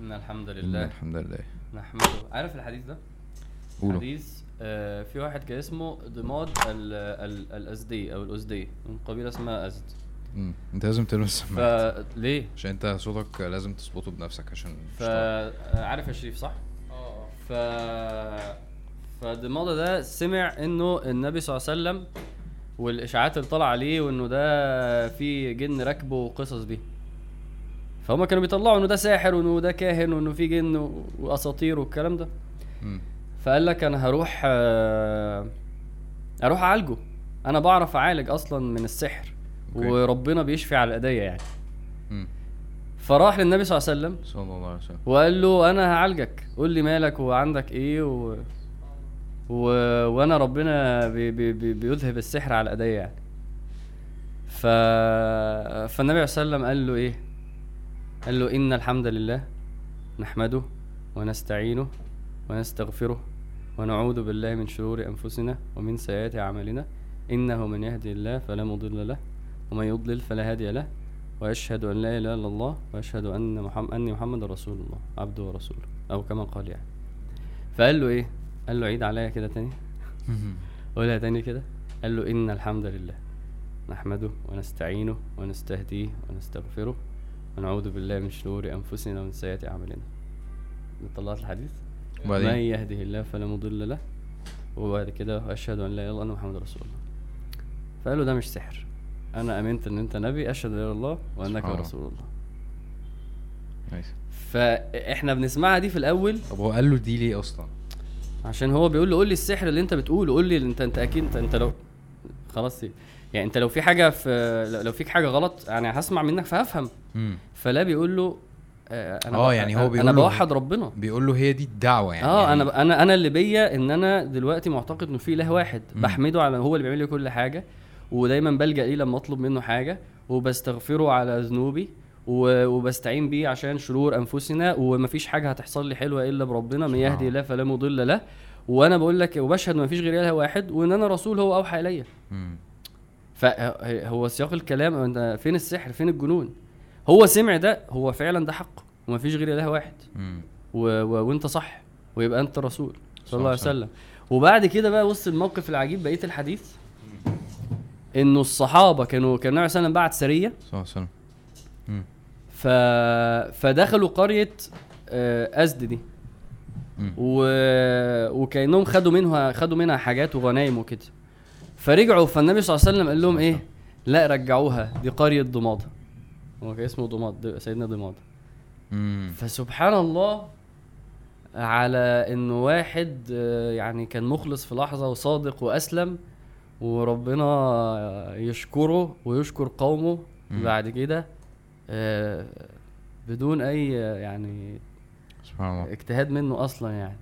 إن الحمد إن لله الحمد لله نحمده عارف الحديث ده؟ قولوا حديث آه في واحد كان اسمه ضماد ال- ال- الأزدي أو الأزدي من قبيلة اسمها أزد مم. أنت لازم تلبس السماعات فليه؟ عشان أنت صوتك لازم تظبطه بنفسك عشان مش طالع. فعارف يا شريف صح؟ ف فضمادة ده سمع إنه النبي صلى الله عليه وسلم والإشاعات اللي طالعه عليه وإنه ده في جن راكبه وقصص دي فهم كانوا بيطلعوا إنه ده ساحر وإنه ده كاهن وإنه في جن وأساطير والكلام ده. مم. فقال لك أنا هروح آه، أروح أعالجه. أنا بعرف أعالج أصلا من السحر. okay. وربنا بيشفي على ايديا يعني. مم. فراح للنبي صلى الله عليه وسلم. صلى الله عليه وسلم. وقال له أنا هعالجك. قول لي مالك وعندك إيه و... و... وأنا ربنا بي... بي... بي... بيذهب السحر على ايديا يعني. ف... فالنبي صلى الله عليه وسلم قال له إيه؟ قال له إن الحمد لله نحمده ونستعينه ونستغفره ونعوذ بالله من شرور أنفسنا ومن سيئات أعمالنا. إنه من يهدي الله فلا مضل له ومن يضلل فلا هادي له وأشهد أن لا إله إلا الله وأشهد أن محمد اني محمد رسول الله عبده ورسوله. أو كما قال يعني. فقال له إيه؟ قال له عيد عليا كده تاني. قولها تاني كده. قال له إن الحمد لله نحمده ونستعينه ونستهديه ونستغفره ونعوذ بالله من شرور أنفسنا ومن سيئات أعمالنا. طلعت الحديث من وبعدين يهده الله فلا مضل له وبعد كده أشهد أن لا إله إلا الله محمد رسول الله. فقال له ده مش سحر. أنا آمنت إن أنت نبي أشهد أن لا إله إلا الله الله. رسول الله. نايس. فإحنا بنسمعها دي في الأول. طب هو قال له دي ليه أصلا؟ عشان هو بيقول له قول لي السحر اللي أنت بتقوله قول لي أنت أنت أكيد أنت, انت لو خلاص يعني انت لو في حاجة في لو- فيك حاجة غلط يعني هسمع منك فهفهم مم. فلا بيقول له آه أنا آه، ب- يعني هو أنا بيقول له- بوحد ربنا بيقول له هي دي الدعوة يعني آه يعني أنا أنا أنا اللي بيا إن أنا دلوقتي معتقد إنه في إله واحد مم. بحمده على هو اللي بيعمل لي كل حاجة ودايما بلجأ ليه لما أطلب منه حاجة وبستغفره على ذنوبي وبستعين بيه عشان شرور أنفسنا ومفيش حاجة هتحصل لي حلوة إلا بربنا من يهدي الله. فلا مضل له وأنا بقول لك وبشهد مفيش غير إله واحد وإن أنا رسول هو أوحى الي. فهو سياق الكلام أنت فين السحر؟ فين الجنون؟ هو سمع ده هو فعلا ده حق ومفيش غير إله واحد. و... و... وأنت صح ويبقى أنت رسول صلى الله عليه وسلم. وبعد كده بقى وسط الموقف العجيب بقية الحديث إنه الصحابة كانوا كان النبي صلى الله عليه وسلم بعت سرية. صلى الله عليه وسلم. ف... فدخلوا قرية آه، أزد دي. و... وكأنهم خدوا منها خدوا منها حاجات وغنايم وكده. فرجعوا فالنبي صلى الله عليه وسلم قال لهم إيه؟ لا رجعوها دي قريه ضماده هو كان اسمه ضماد سيدنا ضماده مم. فسبحان الله على إنه واحد آه، يعني كان مخلص في لحظة وصادق وأسلم وربنا يشكره ويشكر قومه مم. بعد كده آه، بدون أي آه، يعني سبحان الله. اجتهاد منه أصلا يعني.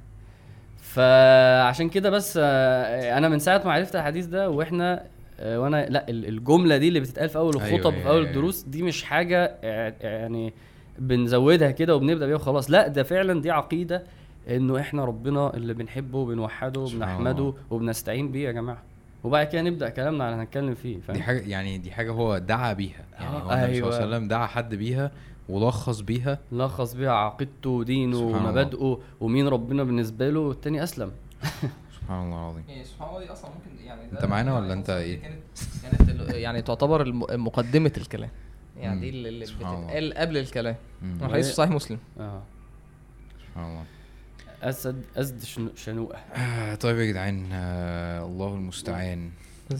فعشان كده بس آه، أنا من ساعة ما عرفت الحديث ده وإحنا آه، وأنا لا ال- الجملة دي اللي بتتقال في أول أيوة، الخطب أيوة، في أول أيوة. الدروس دي مش حاجة آه، يعني بنزودها كده وبنبدأ بيها وخلاص لا ده فعلا دي عقيدة إنه إحنا ربنا اللي بنحبه وبنوحده وبنحمده. وبنستعين بيه يا جماعة وبعد كده نبدأ كلامنا على اللي هنتكلم فيه فاهم دي حاجة يعني دي حاجة هو دعا بيها يعني آه، هو النبي صلى الله عليه أيوة. وسلم دعا حد بيها ولخص بيها. لخص بيها عقيدته ودينه. ومبادئه ومين ربنا بالنسبة له والتاني أسلم. سبحان الله العظيم. يعني سبحان الله دي أصلا ممكن يعني أنت معانا ولا أنت إيه؟ كانت كانت يعني تعتبر مقدمة الكلام. يعني. دي اللي. بتتقال قبل الكلام. الحديث في صحيح مسلم. آه. سبحان الله. اسد أسد شنو- شنوءه آه طيب يا جدعان آه الله المستعان.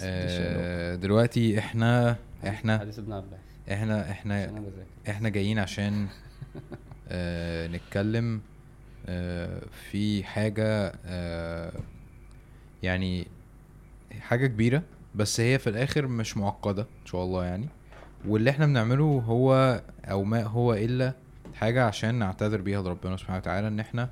آه دلوقتي إحنا إحنا حديث ابن عباس. إحنا إحنا إحنا جايين عشان آه نتكلم آه في حاجة آه يعني حاجة كبيرة بس هي في الآخر مش معقدة إن شاء الله يعني. واللي إحنا بنعمله هو أو ما هو إلا حاجة عشان نعتذر بيها لربنا سبحانه وتعالى إن إحنا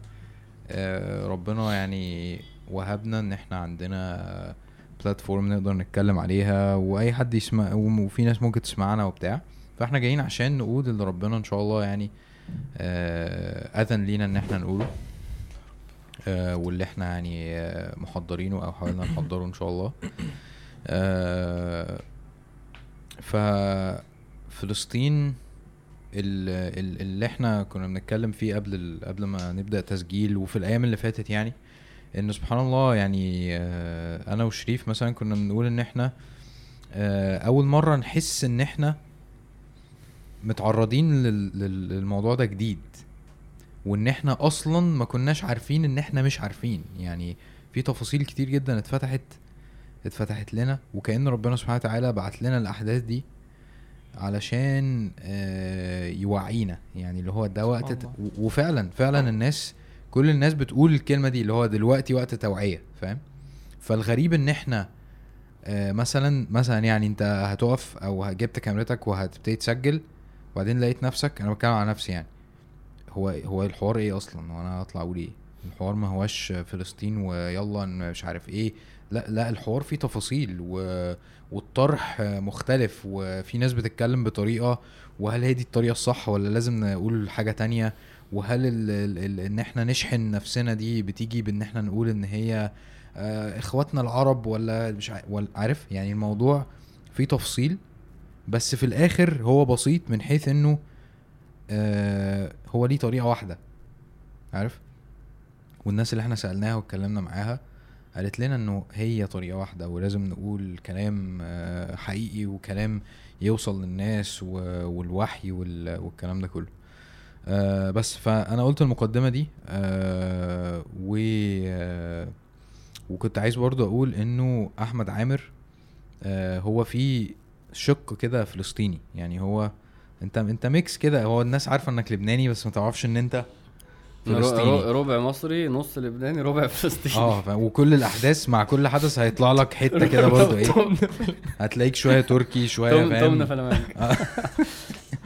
آه ربنا يعني وهبنا إن إحنا عندنا بلاتفورم نقدر نتكلم عليها وأي حد يسمع وفي ناس ممكن تسمعنا وبتاع. فإحنا جايين عشان نقول اللي ربنا إن شاء الله يعني آه، أذن لينا إن إحنا نقوله آه، واللي إحنا يعني آه، محضرينه أو حاولنا نحضره إن شاء الله. آه، اللي إحنا كنا بنتكلم فيه قبل قبل ما نبدأ تسجيل وفي الأيام اللي فاتت يعني إن سبحان الله يعني آه، أنا وشريف مثلا كنا بنقول إن إحنا آه، أول مرة نحس إن إحنا متعرضين لل- لل- للموضوع ده جديد وإن إحنا أصلا ما كناش عارفين إن إحنا مش عارفين. يعني في تفاصيل كتير جدا اتفتحت اتفتحت لنا وكأن ربنا سبحانه وتعالى بعت لنا الأحداث دي علشان آه، يوعينا. يعني اللي هو ده وقت وفعلا فعلا الناس كل الناس بتقول الكلمة دي اللي هو دلوقتي وقت توعية فاهم؟ فالغريب إن إحنا آه، مثلا مثلا يعني أنت هتقف أو جبت كاميرتك وهتبتدي تسجل وبعدين لقيت نفسك أنا بتكلم على نفسي يعني هو هو الحوار إيه أصلا؟ وأنا هطلع أقول إيه؟ الحوار ما هواش فلسطين ويلا مش عارف إيه لا لا الحوار فيه تفاصيل و... والطرح مختلف وفي ناس بتتكلم بطريقة وهل هي دي الطريقة الصح ولا لازم نقول حاجة تانية؟ وهل ال... ال... ال... إن إحنا نشحن نفسنا دي بتيجي بإن إحنا نقول إن هي آه، إخواتنا العرب ولا مش عارف؟ يعني الموضوع فيه تفصيل بس في الآخر هو بسيط من حيث إنه آه هو ليه طريقة واحدة عارف؟ والناس اللي إحنا سألناها واتكلمنا معاها قالت لنا إنه هي طريقة واحدة ولازم نقول كلام آه، حقيقي وكلام يوصل للناس والوحي وال- والكلام ده كله. آه بس فأنا قلت المقدمة دي آه و آه وكنت عايز برضو أقول إنه أحمد عامر آه هو في شق كده فلسطيني. يعني هو أنت أنت ميكس كده هو الناس عارفة إنك لبناني بس ما تعرفش إن أنت فلسطيني. ربع مصري نص لبناني ربع فلسطيني. آه وكل الأحداث مع كل حدث هيطلع لك حتة كده برضو إيه؟ هتلاقيك شوية تركي شوية فاهم.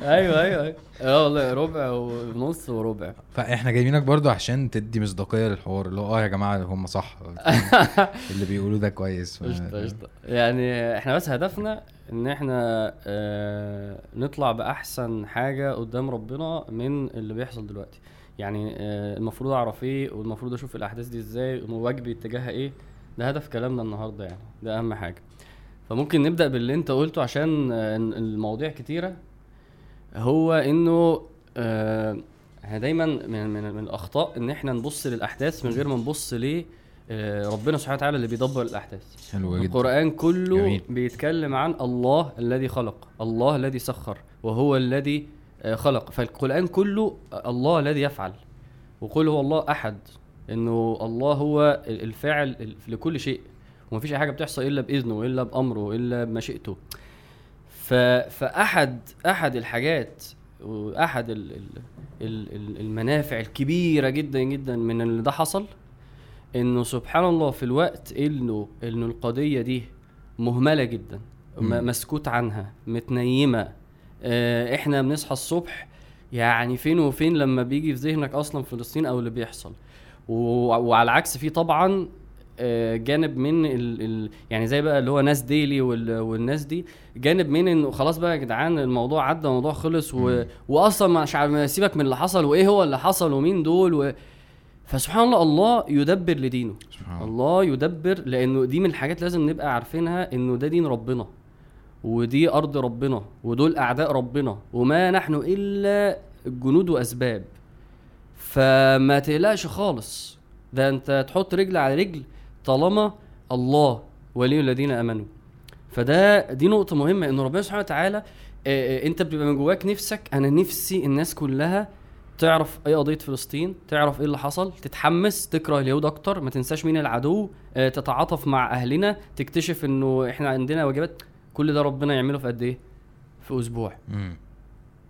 أيوه أيوه أيوه. آه والله ربع ونص وربع. فإحنا جايبينك برضو عشان تدي مصداقية للحوار اللي هو آه يا جماعة هم صح. اللي بيقولوه ده كويس. قشطة قشطة. يعني إحنا بس هدفنا إن إحنا آه نطلع بأحسن حاجة قدام ربنا من اللي بيحصل دلوقتي. يعني آه المفروض أعرف إيه والمفروض أشوف الأحداث دي إزاي وواجبي اتجاهها إيه. ده هدف كلامنا النهارده يعني. ده أهم حاجة. فممكن نبدأ باللي أنت قلته عشان آه المواضيع كتيرة. هو إنه آه إحنا دايما من, من, من الأخطاء إن إحنا نبص للأحداث من غير ما نبص ل آه، ربنا سبحانه وتعالى اللي بيدبر الأحداث. حلو جدا. القرآن كله جميل. بيتكلم عن الله الذي خلق الله الذي سخر وهو الذي آه، خلق. فالقرآن كله الله الذي يفعل وقل هو الله أحد إنه الله هو الفاعل ال- لكل شيء. ومفيش أي حاجة بتحصل إلا بإذنه إلا بأمره إلا بمشيئته. ف... فأحد أحد الحاجات وأحد ال... ال... ال... ال- المنافع الكبيرة جدا جدا من اللي ده حصل إنه سبحان الله في الوقت إنه إنه القضية دي مهملة جدا مسكوت عنها متنيمة. آه إحنا بنصحى الصبح يعني فين وفين لما بيجي في ذهنك أصلا فلسطين أو اللي بيحصل. وعلى العكس في طبعا جانب من ال ال يعني زي بقى اللي هو ناس ديلي وال والناس دي جانب من إنه خلاص بقى يا جدعان الموضوع عدى الموضوع خلص و. واصلا مش سيبك من اللي حصل وإيه هو اللي حصل ومين دول و فسبحان الله الله يدبر لدينه. سبحان الله. الله يدبر لأنه دي من الحاجات لازم نبقى عارفينها إنه ده دين ربنا ودي أرض ربنا ودول أعداء ربنا وما نحن إلا جنود وأسباب. فما تقلقش خالص. ده أنت تحط رجل على رجل طالما الله ولي الذين آمنوا. فده دي نقطة مهمة إن ربنا سبحانه وتعالى آه، آه، أنت بتبقى من جواك نفسك أنا نفسي الناس كلها تعرف إيه قضية فلسطين تعرف إيه اللي حصل تتحمس تكره اليهود أكتر ما تنساش مين العدو آه، تتعاطف مع أهلنا تكتشف إنه إحنا عندنا واجبات. كل ده ربنا يعمله في قد إيه؟ في أسبوع.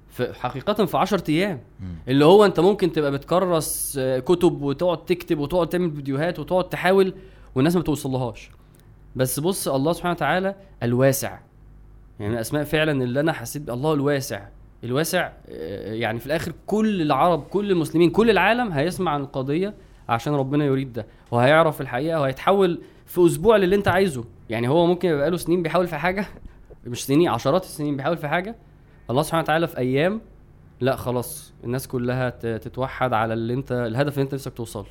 في حقيقة في 10 أيام. اللي هو أنت ممكن تبقى بتكرس كتب وتقعد تكتب وتقعد تعمل فيديوهات وتقعد تحاول والناس ما توصلهاش بس بص الله سبحانه وتعالى الواسع. يعني الاسماء فعلا اللي أنا حسيت الله الواسع. الواسع آه، يعني في الآخر كل العرب كل المسلمين كل العالم هيسمع عن القضية عشان ربنا يريد ده وهيعرف الحقيقة وهيتحول في أسبوع للي أنت عايزه. يعني هو ممكن يبقى له سنين بيحاول في حاجة مش سنين عشرات السنين بيحاول في حاجة. الله سبحانه وتعالى في أيام لا خلاص الناس كلها تتوحد على اللي أنت الهدف اللي أنت نفسك توصل.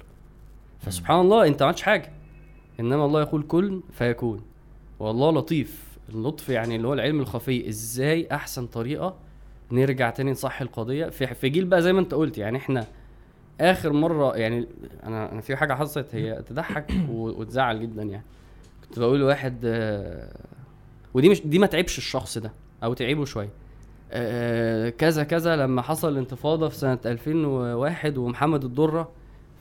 فسبحان الله أنت ما عملتش حاجة. إنما الله يقول كن فيكون. والله لطيف. اللطف يعني اللي هو العلم الخفي. إزاي أحسن طريقة نرجع تاني نصحي القضية؟ في في جيل بقى زي ما أنت قلت يعني إحنا آخر مرة يعني أنا أنا في حاجة حصلت هي تضحك وتزعل جدا يعني. كنت بقول لواحد آه، ودي مش دي ما تعبش الشخص ده أو تعبه شوية. آه، كذا كذا لما حصل الانتفاضة في سنة 2001 ومحمد الدرة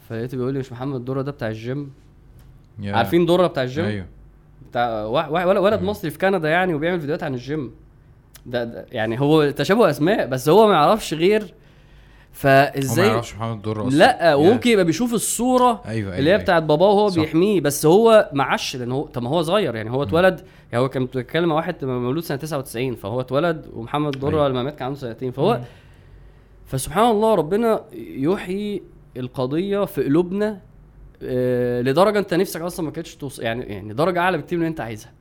فلقيته بيقول لي مش محمد الدرة ده بتاع الجيم؟ يا- عارفين دره بتاع الجيم أيوه بتاع ولد ولد مم. مصري في كندا يعني وبيعمل فيديوهات عن الجيم ده, ده يعني هو تشابه أسماء بس هو ما يعرفش غير هو ما فإزاي يعرفش محمد الدر أصلا لأ. وممكن يبقى بيشوف الصورة أيوه أيوه اللي هي أيوة. بتاعت باباه وهو صح. بيحميه بس هو معش لأن هو طب ما هو صغير يعني هو اتولد يعني هو كان بيتكلم مع واحد مولود سنة 99 فهو اتولد ومحمد دره أيوة. لما مات كان عنده سنتين فهو فسبحان الله ربنا يحيي القضية في قلوبنا لدرجة انت نفسك أصلا ما كانتش توصل يعني يعني درجة اعلى بكتير من اللي انت عايزها.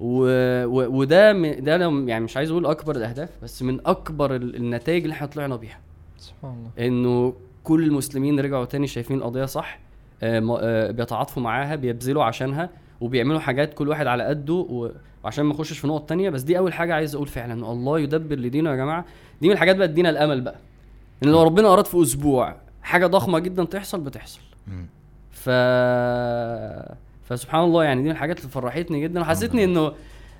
و... و... وده من... ده أنا يعني مش عايز أقول اكبر الاهداف بس من اكبر ال- النتائج اللي إحنا طلعنا بيها. سبحان الله. انه كل المسلمين رجعوا تاني شايفين القضية صح آه، م- آه، بيتعاطفوا معاها بيبذلوا عشانها وبيعملوا حاجات كل واحد على قده و- وعشان ما نخشش في نقط تانية. بس دي أول حاجة عايز أقول فعلا إن الله يدبر لدينه يا جماعة. دي من الحاجات بقى تدينا الأمل بقى. إن لو ربنا أراد في أسبوع حاجة ضخمة جدا تحصل بتحصل. ف فسبحان الله يعني دي من الحاجات اللي فرحتني جدا وحسيتني إنه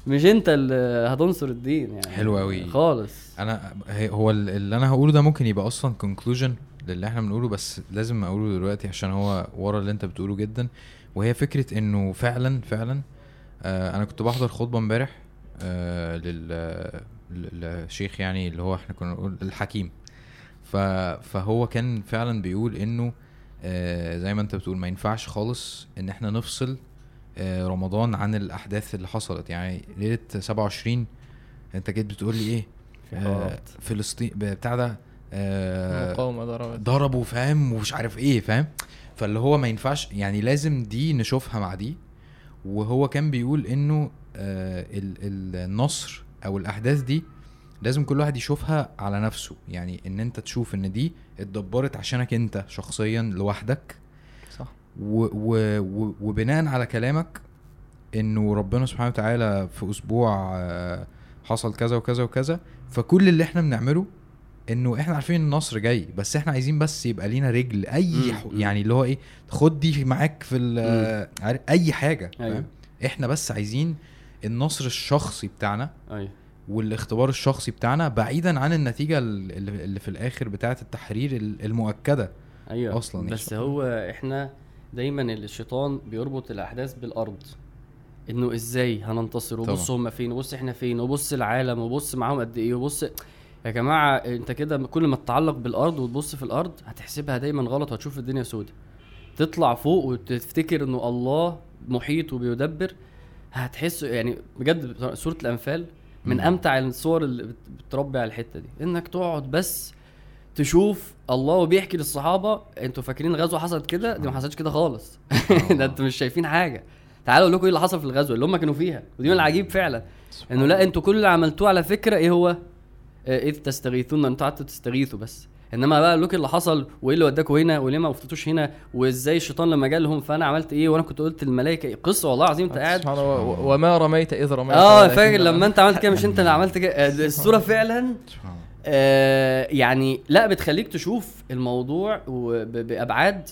مش أنت اللي هتنصر الدين يعني. حلو أوي. خالص. أنا هو ال- اللي أنا هقوله ده ممكن يبقى أصلا كونكلوجن للي إحنا بنقوله بس لازم أقوله دلوقتي عشان هو ورا اللي أنت بتقوله جدا. وهي فكرة إنه فعلا فعلا آه أنا كنت بحضر خطبة امبارح آه لل للشيخ يعني اللي هو إحنا كنا نقول الحكيم. فهو كان فعلا بيقول إنه آه زي ما انت بتقول ما ينفعش خالص ان إحنا نفصل آه رمضان عن الأحداث اللي حصلت. يعني ليلة 27 انت جيت بتقول لي إيه؟ آه. فلسطين بتاع ده آه مقاومة ضربت. ضربوا فاهم؟ ومش عارف إيه فاهم؟ فاللي هو ما ينفعش يعني لازم دي نشوفها مع دي. وهو كان بيقول انه آه ال- ال- النصر أو الأحداث دي لازم كل واحد يشوفها على نفسه. يعني إن أنت تشوف إن دي اتدبرت عشانك أنت شخصيا لوحدك. صح. و و و وبناء على كلامك إنه ربنا سبحانه وتعالى في أسبوع آه، حصل كذا وكذا وكذا فكل اللي إحنا بنعمله إنه إحنا عارفين النصر جاي بس إحنا عايزين بس يبقى لينا رجل أي مم،. يعني اللي هو إيه خد دي معاك في أي حاجة أيوة. فاهم إحنا بس عايزين النصر الشخصي بتاعنا أيوه. والاختبار الشخصي بتاعنا بعيدا عن النتيجة ال- اللي في الآخر بتاعة التحرير ال- المؤكدة أيوه يعني. بس هو إحنا دايما الشيطان بيربط الأحداث بالأرض إنه إزاي هننتصر وبص. هم فين وبص إحنا فين وبص العالم وبص معاهم قد إيه وبص يا جماعة أنت كده كل ما تتعلق بالأرض وتبص في الأرض هتحسبها دايما غلط وهتشوف الدنيا سودة تطلع فوق وتفتكر إنه الله محيط وبيدبر هتحس يعني بجد سورة الأنفال من. أمتع الصور اللي بت- بتربي على الحتة دي. إنك تقعد بس تشوف الله وبيحكي للصحابة أنتوا فاكرين غزوه حصلت كده؟ دي ما حصلتش كده خالص. ده أنتوا مش شايفين حاجة. تعالوا أقول لكم إيه اللي حصل في الغزوة اللي هم كانوا فيها. ودي من العجيب فعلا. إنه لا أنتوا كل اللي عملتوه على فكرة إيه هو؟ آه، إذ تستغيثون أنتوا قعدتوا تستغيثوا بس. إنما بقى لوك اللي حصل وإيه اللي وداكوا هنا وليه ما وفتوش هنا وإزاي الشيطان لما جالهم فأنا عملت إيه وأنا كنت قلت الملائكه إيه؟ قصة والله العظيم أنت قاعد وما رميت إذ رميت آه فاكر. لما أنت عملت كده مش أنت اللي عملت كده آه، الصورة فعلا آه يعني لا بتخليك تشوف الموضوع بأبعاد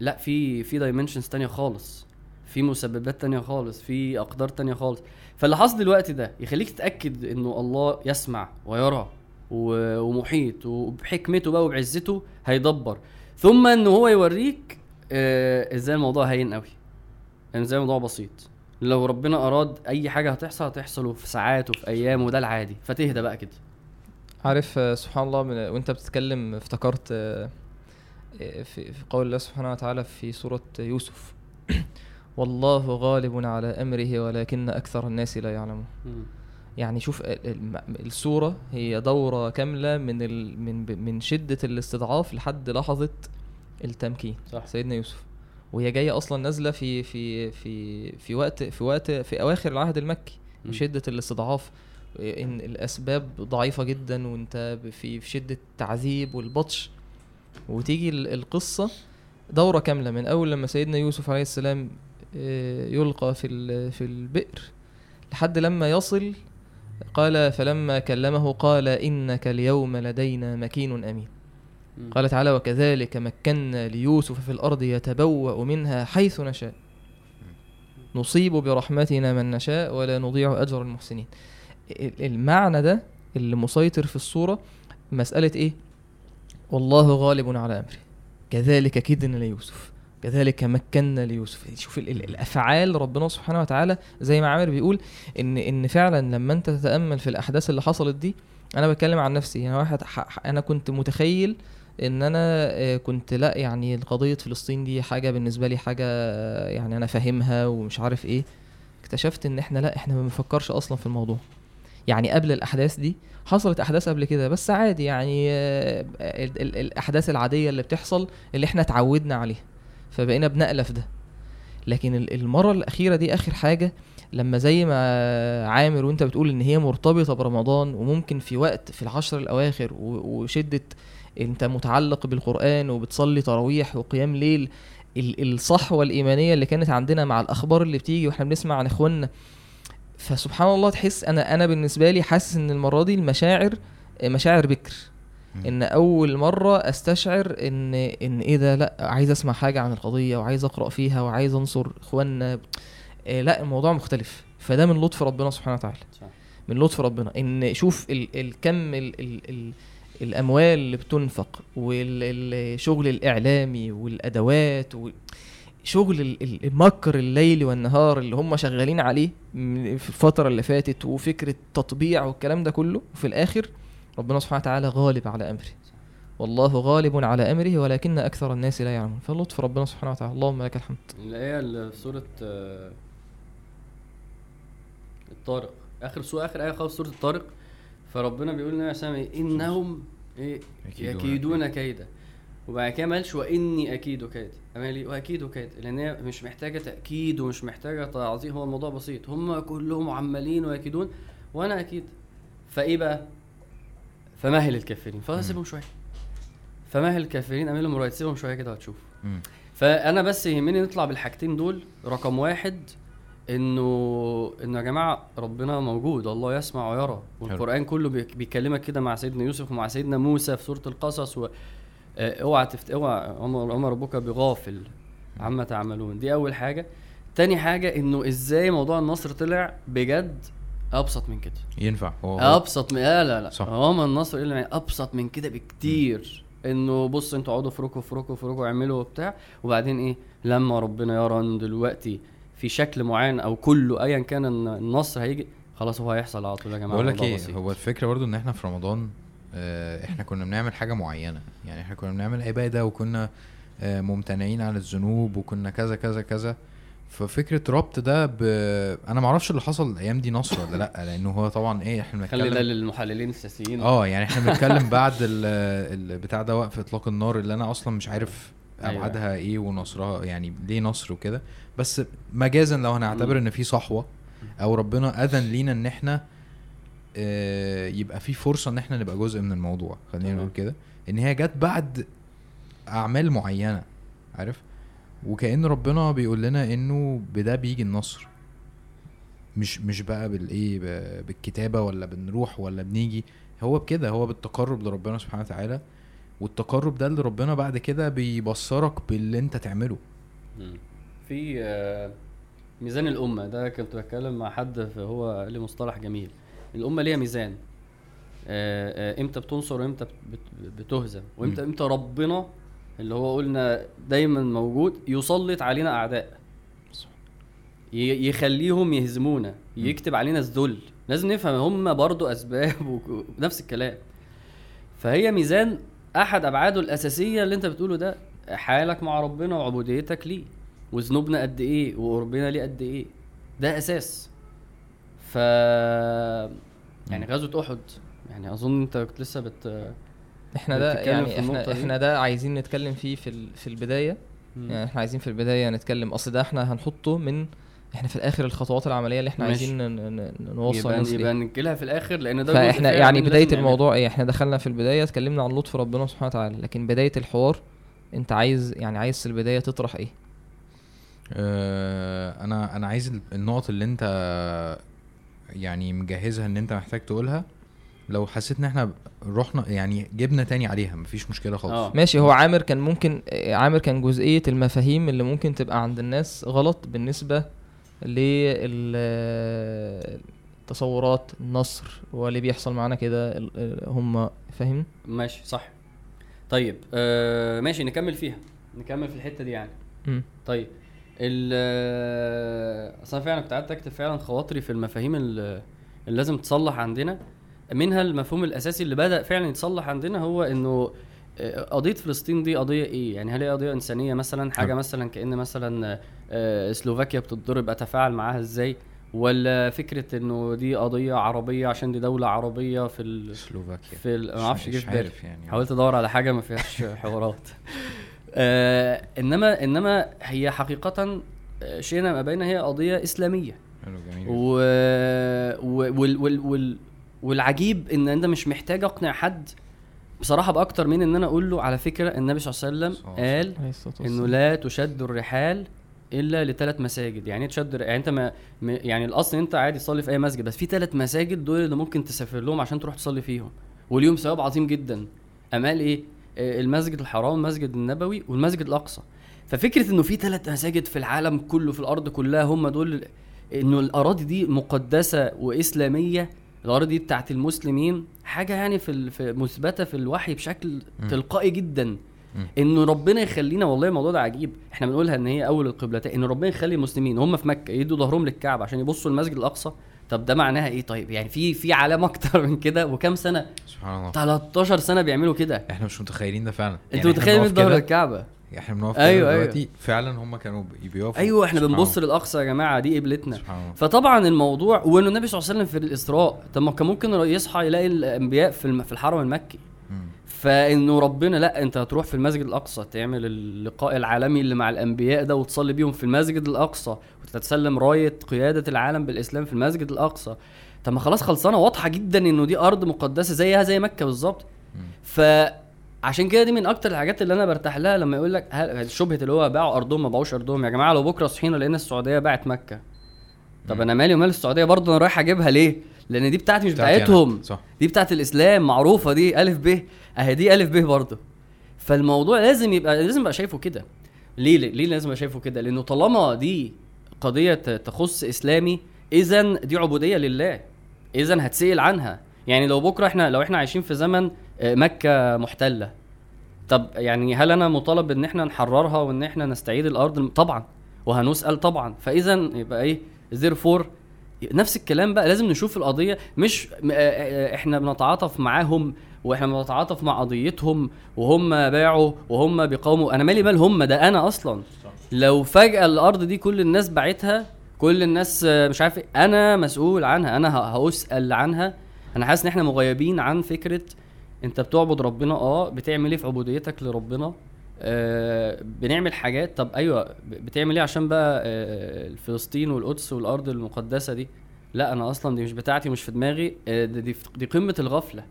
لا في في دايمنشنز تانية خالص في مسببات تانية خالص في أقدار تانية خالص فاللي حصل دلوقتي ده يخليك تتأكد إنه الله يسمع ويرى ومحيط وبحكمته بقى وبعزته هيدبر. ثم إن هو يوريك آه إزاي الموضوع هين قوي يعني إزاي الموضوع بسيط. لو ربنا أراد أي حاجة هتحصل هتحصل في ساعات وفي أيام وده العادي. فتهدى بقى كده. عارف آه، سبحان الله من وأنت بتتكلم افتكرت آه، في في قول الله سبحانه وتعالى في سورة يوسف. والله غالب على أمره ولكن أكثر الناس لا يعلمون. يعني شوف ال- الم- السورة هي دورة كاملة من ال من من شدة الاستضعاف لحد لحظة التمكين. صح. سيدنا يوسف. وهي جاية أصلا نازلة في في في في وقت في وقت في أواخر العهد المكي مم. شدة الاستضعاف. إن الأسباب ضعيفة جدا وأنت في في شدة التعذيب والبطش. وتيجي ال- القصة. دورة كاملة من أول لما سيدنا يوسف عليه السلام آه، يلقى في في البئر. لحد لما يصل قال فلما كلمه قال إنك اليوم لدينا مكين أمين. قال تعالى وكذلك مكنا ليوسف في الأرض يتبوأ منها حيث نشاء. نصيب برحمتنا من نشاء ولا نضيع أجر المحسنين. ال- المعنى ده اللي مسيطر في الصورة مسألة إيه؟ والله غالب على أمره. كذلك كدنا ليوسف. كذلك مكنا ليوسف. شوف ال- ال- الأفعال ربنا سبحانه وتعالى زي ما عامر بيقول ان إن فعلا لما أنت تتأمل في الأحداث اللي حصلت دي أنا بتكلم عن نفسي. أنا واحد ح- ح- أنا كنت متخيل إن أنا آه، كنت لا يعني قضية فلسطين دي حاجة بالنسبة لي حاجة آه، يعني أنا فاهمها ومش عارف إيه. اكتشفت إن إحنا لا إحنا ما بنفكرش أصلا في الموضوع. يعني قبل الأحداث دي حصلت أحداث قبل كده بس عادي يعني آه، ال- ال- الأحداث العادية اللي بتحصل اللي إحنا اتعودنا عليها. فبقينا بنألف ده لكن ال- المرة الأخيرة دي آخر حاجة لما زي ما عامر وأنت بتقول إن هي مرتبطة برمضان وممكن في وقت في العشر الأواخر وشدة أنت متعلق بالقرآن وبتصلي تراويح وقيام ليل ال- الصحوه الايمانيه اللي كانت عندنا مع الأخبار اللي بتيجي وإحنا بنسمع عن إخواننا فسبحان الله تحس أنا أنا بالنسبة لي حاسس إن المرة دي المشاعر مشاعر بكر. إن أول مرة أستشعر إن إن إيه ده؟ لأ عايز أسمع حاجة عن القضية وعايز أقرأ فيها وعايز أنصر إخواننا. إيه لأ الموضوع مختلف. فده من لطف ربنا سبحانه وتعالى. صح. من لطف ربنا. إن شوف ال الكم ال ال ال الأموال اللي بتنفق والشغل الإعلامي والأدوات و شغل ال- ال- المكر الليلي والنهار اللي هم شغالين عليه في الفترة اللي فاتت وفكرة تطبيع والكلام ده كله وفي الآخر ربنا سبحانه وتعالى غالب على أمره. والله غالب على أمره ولكن أكثر الناس لا يعلمون. فلطف ربنا سبحانه وتعالى. اللهم لك الحمد. الآية اللي في سورة آه، الطارق. آخر سورة آخر آية خالص سورة الطارق. فربنا بيقول لنا إيه إنهم إيه؟ يكيدون يكيدون كيدا. وبعد كده ما قالش وإني أكيد كيد أما لي وأكيد كيد لأن هي مش محتاجة تأكيد ومش محتاجة تعظيم. هو الموضوع بسيط. هم كلهم عمالين ويكيدون وأنا أكيد. فإيه بقى؟ فمهل الكافرين فسيبهم شوية. فمهل الكافرين أعمل لهم رواية سيبهم شوية كده وهتشوف. مم. فأنا بس يهمني نطلع بالحاجتين دول رقم واحد إنه إنه يا جماعة ربنا موجود الله يسمع ويرى والقرآن كله بيك- بيكلمك كده مع سيدنا يوسف ومع سيدنا موسى في سورة القصص و آه، اوعى تفت اوعى وما ربك بغافل عما تعملون. دي أول حاجة. تاني حاجة إنه إزاي موضوع النصر طلع؟ بجد أبسط من كده. ينفع. هو أبسط من لا لا لا. صح. هو ما النصر الا أبسط من كده بكتير. إنه بص إنتوا اقعدوا افركوا افركوا افركوا اعملوا وبتاع. وبعدين إيه؟ لما ربنا يرى إن دلوقتي في شكل معين أو كله ايا كان الن- النصر هيجي خلاص هو هيحصل على طول يا جماعة. بقول لك إيه بسيط. هو الفكرة برضو إن إحنا في رمضان آه، إحنا كنا بنعمل حاجة معينة. يعني إحنا كنا بنعمل عبادة وكنا آه، ممتنعين عن الذنوب وكنا كذا كذا كذا. ففكرة ربط ده ب... أنا ما أعرفش اللي حصل الأيام دي نصر ولا لأ لأنه هو طبعا إيه إحنا خلي ده بنتكلم للمحللين السياسيين آه يعني إحنا بنتكلم بعد ال- البتاع ده وقف إطلاق النار اللي أنا أصلا مش عارف أيوة. أبعادها إيه ونصرها يعني ليه نصر وكده بس مجازا لو هنعتبر. إن في صحوة أو ربنا أذن لينا إن إحنا آه، يبقى في فرصة إن إحنا نبقى جزء من الموضوع خلينا. نقول كده إن هي جت بعد أعمال معينة عارف وكأن ربنا بيقول لنا إنه بده بيجي النصر. مش مش بقى بالإيه بالكتابة ولا بنروح ولا بنيجي. هو بكده هو بالتقرب لربنا سبحانه وتعالى والتقرب ده اللي ربنا بعد كده بيبصرك باللي أنت تعمله. في آه، ميزان الأمة. ده كنت بتكلم مع حد هو قال لي مصطلح جميل. الأمة ليها ميزان. آه، آه، إمتى بتنصر وإمتى بت- بت- بتهزم. وإمتى. إمتى ربنا اللي هو قلنا دايما موجود يسلط علينا أعداء. ي- يخليهم يهزمونا يكتب علينا الذل. لازم نفهم هم برضو أسباب وك- ونفس الكلام. فهي ميزان أحد أبعاده الأساسية اللي أنت بتقوله ده حالك مع ربنا وعبوديتك ليه. وذنوبنا قد إيه وقربنا ليه قد إيه. ده أساس. ف يعني. غزوة أحد يعني أظن أنت كنت لسه بت إحنا ده يعني إحنا؟ إحنا ده عايزين نتكلم فيه في ال- في البداية يعني إحنا عايزين في البداية نتكلم اصل ده إحنا هنحطه من إحنا في الآخر الخطوات العملية اللي إحنا ماشي. عايزين ن- ن- نوصل يبقى يبقى ننكلها في الآخر لأن ده فاحنا يعني بداية. الموضوع إيه إحنا دخلنا في البداية اتكلمنا عن لطف ربنا سبحانه وتعالى لكن بداية الحوار انت عايز يعني عايز في البداية تطرح إيه آه، أنا أنا عايز ال- النقط اللي انت يعني مجهزها إن انت محتاج تقولها لو حسيت إن إحنا رحنا يعني جبنا تاني عليها مفيش مشكلة خالص. آه. ماشي هو عامر كان ممكن آه، عامر كان جزئية المفاهيم اللي ممكن تبقى عند الناس غلط بالنسبة للتصورات النصر واللي بيحصل معانا كده هم فاهم؟ ماشي صح. طيب آه ماشي نكمل فيها. نكمل في الحتة دي يعني. مم. طيب ال آه، أصل أنا فعلا كنت قعدت أكتب فعلا خواطري في المفاهيم ال- اللي لازم تصلح عندنا. منها المفهوم الأساسي اللي بدأ فعلا يتصلح عندنا هو إنه آه، قضية فلسطين دي قضية إيه؟ يعني هل هي قضية إنسانية مثلا؟ حاجة حلو. مثلا كأن مثلا آه، سلوفاكيا بتتضرب أتفاعل معاها إزاي؟ ولا فكرة إنه دي قضية عربية عشان دي دولة عربية في ال... سلوفاكيا. في ال... ما أعرفش مش عارف يعني. حاولت أدور على حاجة ما فيهاش حوارات. آه إنما إنما هي حقيقه آه، شئنا ما بين هي قضية إسلامية. حلو جميل. و... و... وال... وال... وال... والعجيب إن انت مش محتاج أقنع حد بصراحة بأكتر من إن أنا أقول له على فكرة النبي صلى الله عليه وسلم قال إنه. لا تشد الرحال إلا لثلاث مساجد. يعني إيه تشد يعني أنت ما يعني الأصل أنت عادي تصلي في أي مسجد بس في ثلاث مساجد دول اللي ممكن تسافر لهم عشان تروح تصلي فيهم. واليوم ثواب عظيم جدا. أمال إيه؟ آه، المسجد الحرام المسجد النبوي والمسجد الأقصى. ففكرة إنه في ثلاث مساجد في العالم كله في الأرض كلها هم دول إنه الأراضي دي مقدسة وإسلامية الأراضي دي بتاعت المسلمين حاجة يعني في في مثبتة في الوحي بشكل مم. تلقائي جدا. إنه ربنا يخلينا والله الموضوع ده عجيب. إحنا بنقولها إن هي أول القبلتين ان ربنا يخلي المسلمين هم في مكة يدوا ظهرهم للكعبة عشان يبصوا المسجد الأقصى. طب ده معناها إيه؟ طيب يعني في في علامه أكتر من كده. وكام سنة؟ سبحان الله. 13 سنة بيعملوا كده. إحنا مش متخيلين ده فعلا. أنت يعني متخيل ظهر الكعبه إحنا بنقف أيوة، أيوة أيوة. دلوقتي فعلا هم كانوا بي- بيقفوا أيوه إحنا بنبص. للأقصى يا جماعة دي قبلتنا سبحان الله فطبعا الموضوع وإنه النبي صلى الله عليه وسلم في الإسراء طب ما كان ممكن يصحى يلاقي الأنبياء في في الحرم المكي. فإنه ربنا لأ أنت هتروح في المسجد الأقصى تعمل اللقاء العالمي اللي مع الأنبياء ده وتصلي بيهم في المسجد الأقصى وتتسلم راية قيادة العالم بالإسلام في المسجد الأقصى طب ما خلاص خلصانة واضحة جدا إنه دي أرض مقدسة زيها زي مكة بالظبط مم. فعشان كده دي من أكتر الحاجات اللي أنا برتاح لها لما يقول لك شبهة اللي هو باعوا أرضهم ما باعوش أرضهم؟ يا جماعة لو بكرة صحينا لقينا السعودية باعت مكة. طب. أنا مالي ومال السعودية؟ برضه أنا رايح أجيبها ليه؟ لأن دي بتاعتي مش. بتاعتهم. صح. دي بتاعت الإسلام معروفة دي. ألف ب أهي دي ألف ب برضه. فالموضوع لازم يبقى لازم أبقى شايفه كده. ليه؟ ليه؟ لازم أبقى شايفه كده؟ لأنه طالما دي قضية تخص إسلامي اذا دي عبودية لله. اذا هتسأل عنها. يعني لو بكرة إحنا لو إحنا عايشين في زمن مكة محتلة. طب يعني هل أنا مطالب ان إحنا نحررها وإن إحنا نستعيد الأرض؟ طبعا. وهنسأل طبعا. فاذا يبقى إيه؟ زير فور نفس الكلام بقى. لازم نشوف القضية. مش آه، آه، إحنا بنتعاطف معاهم وإحنا بنتعاطف مع قضيتهم وهم باعوا وهم بيقاوموا. أنا مالي مال هم؟ ده أنا أصلا. لو فجأة الأرض دي كل الناس باعتها كل الناس آه، مش عارف إيه، أنا مسؤول عنها. أنا هسأل عنها. أنا حاسس إن إحنا مغيبين عن فكرة انت بتعبد ربنا آه بتعمل إيه في عبوديتك لربنا؟ آه بنعمل حاجات. طب أيوه بتعمل إيه عشان بقى آه فلسطين والقدس والأرض المقدسة دي؟ لا أنا أصلا دي مش بتاعتي مش في دماغي. آه دي, دي, قمة الغفلة.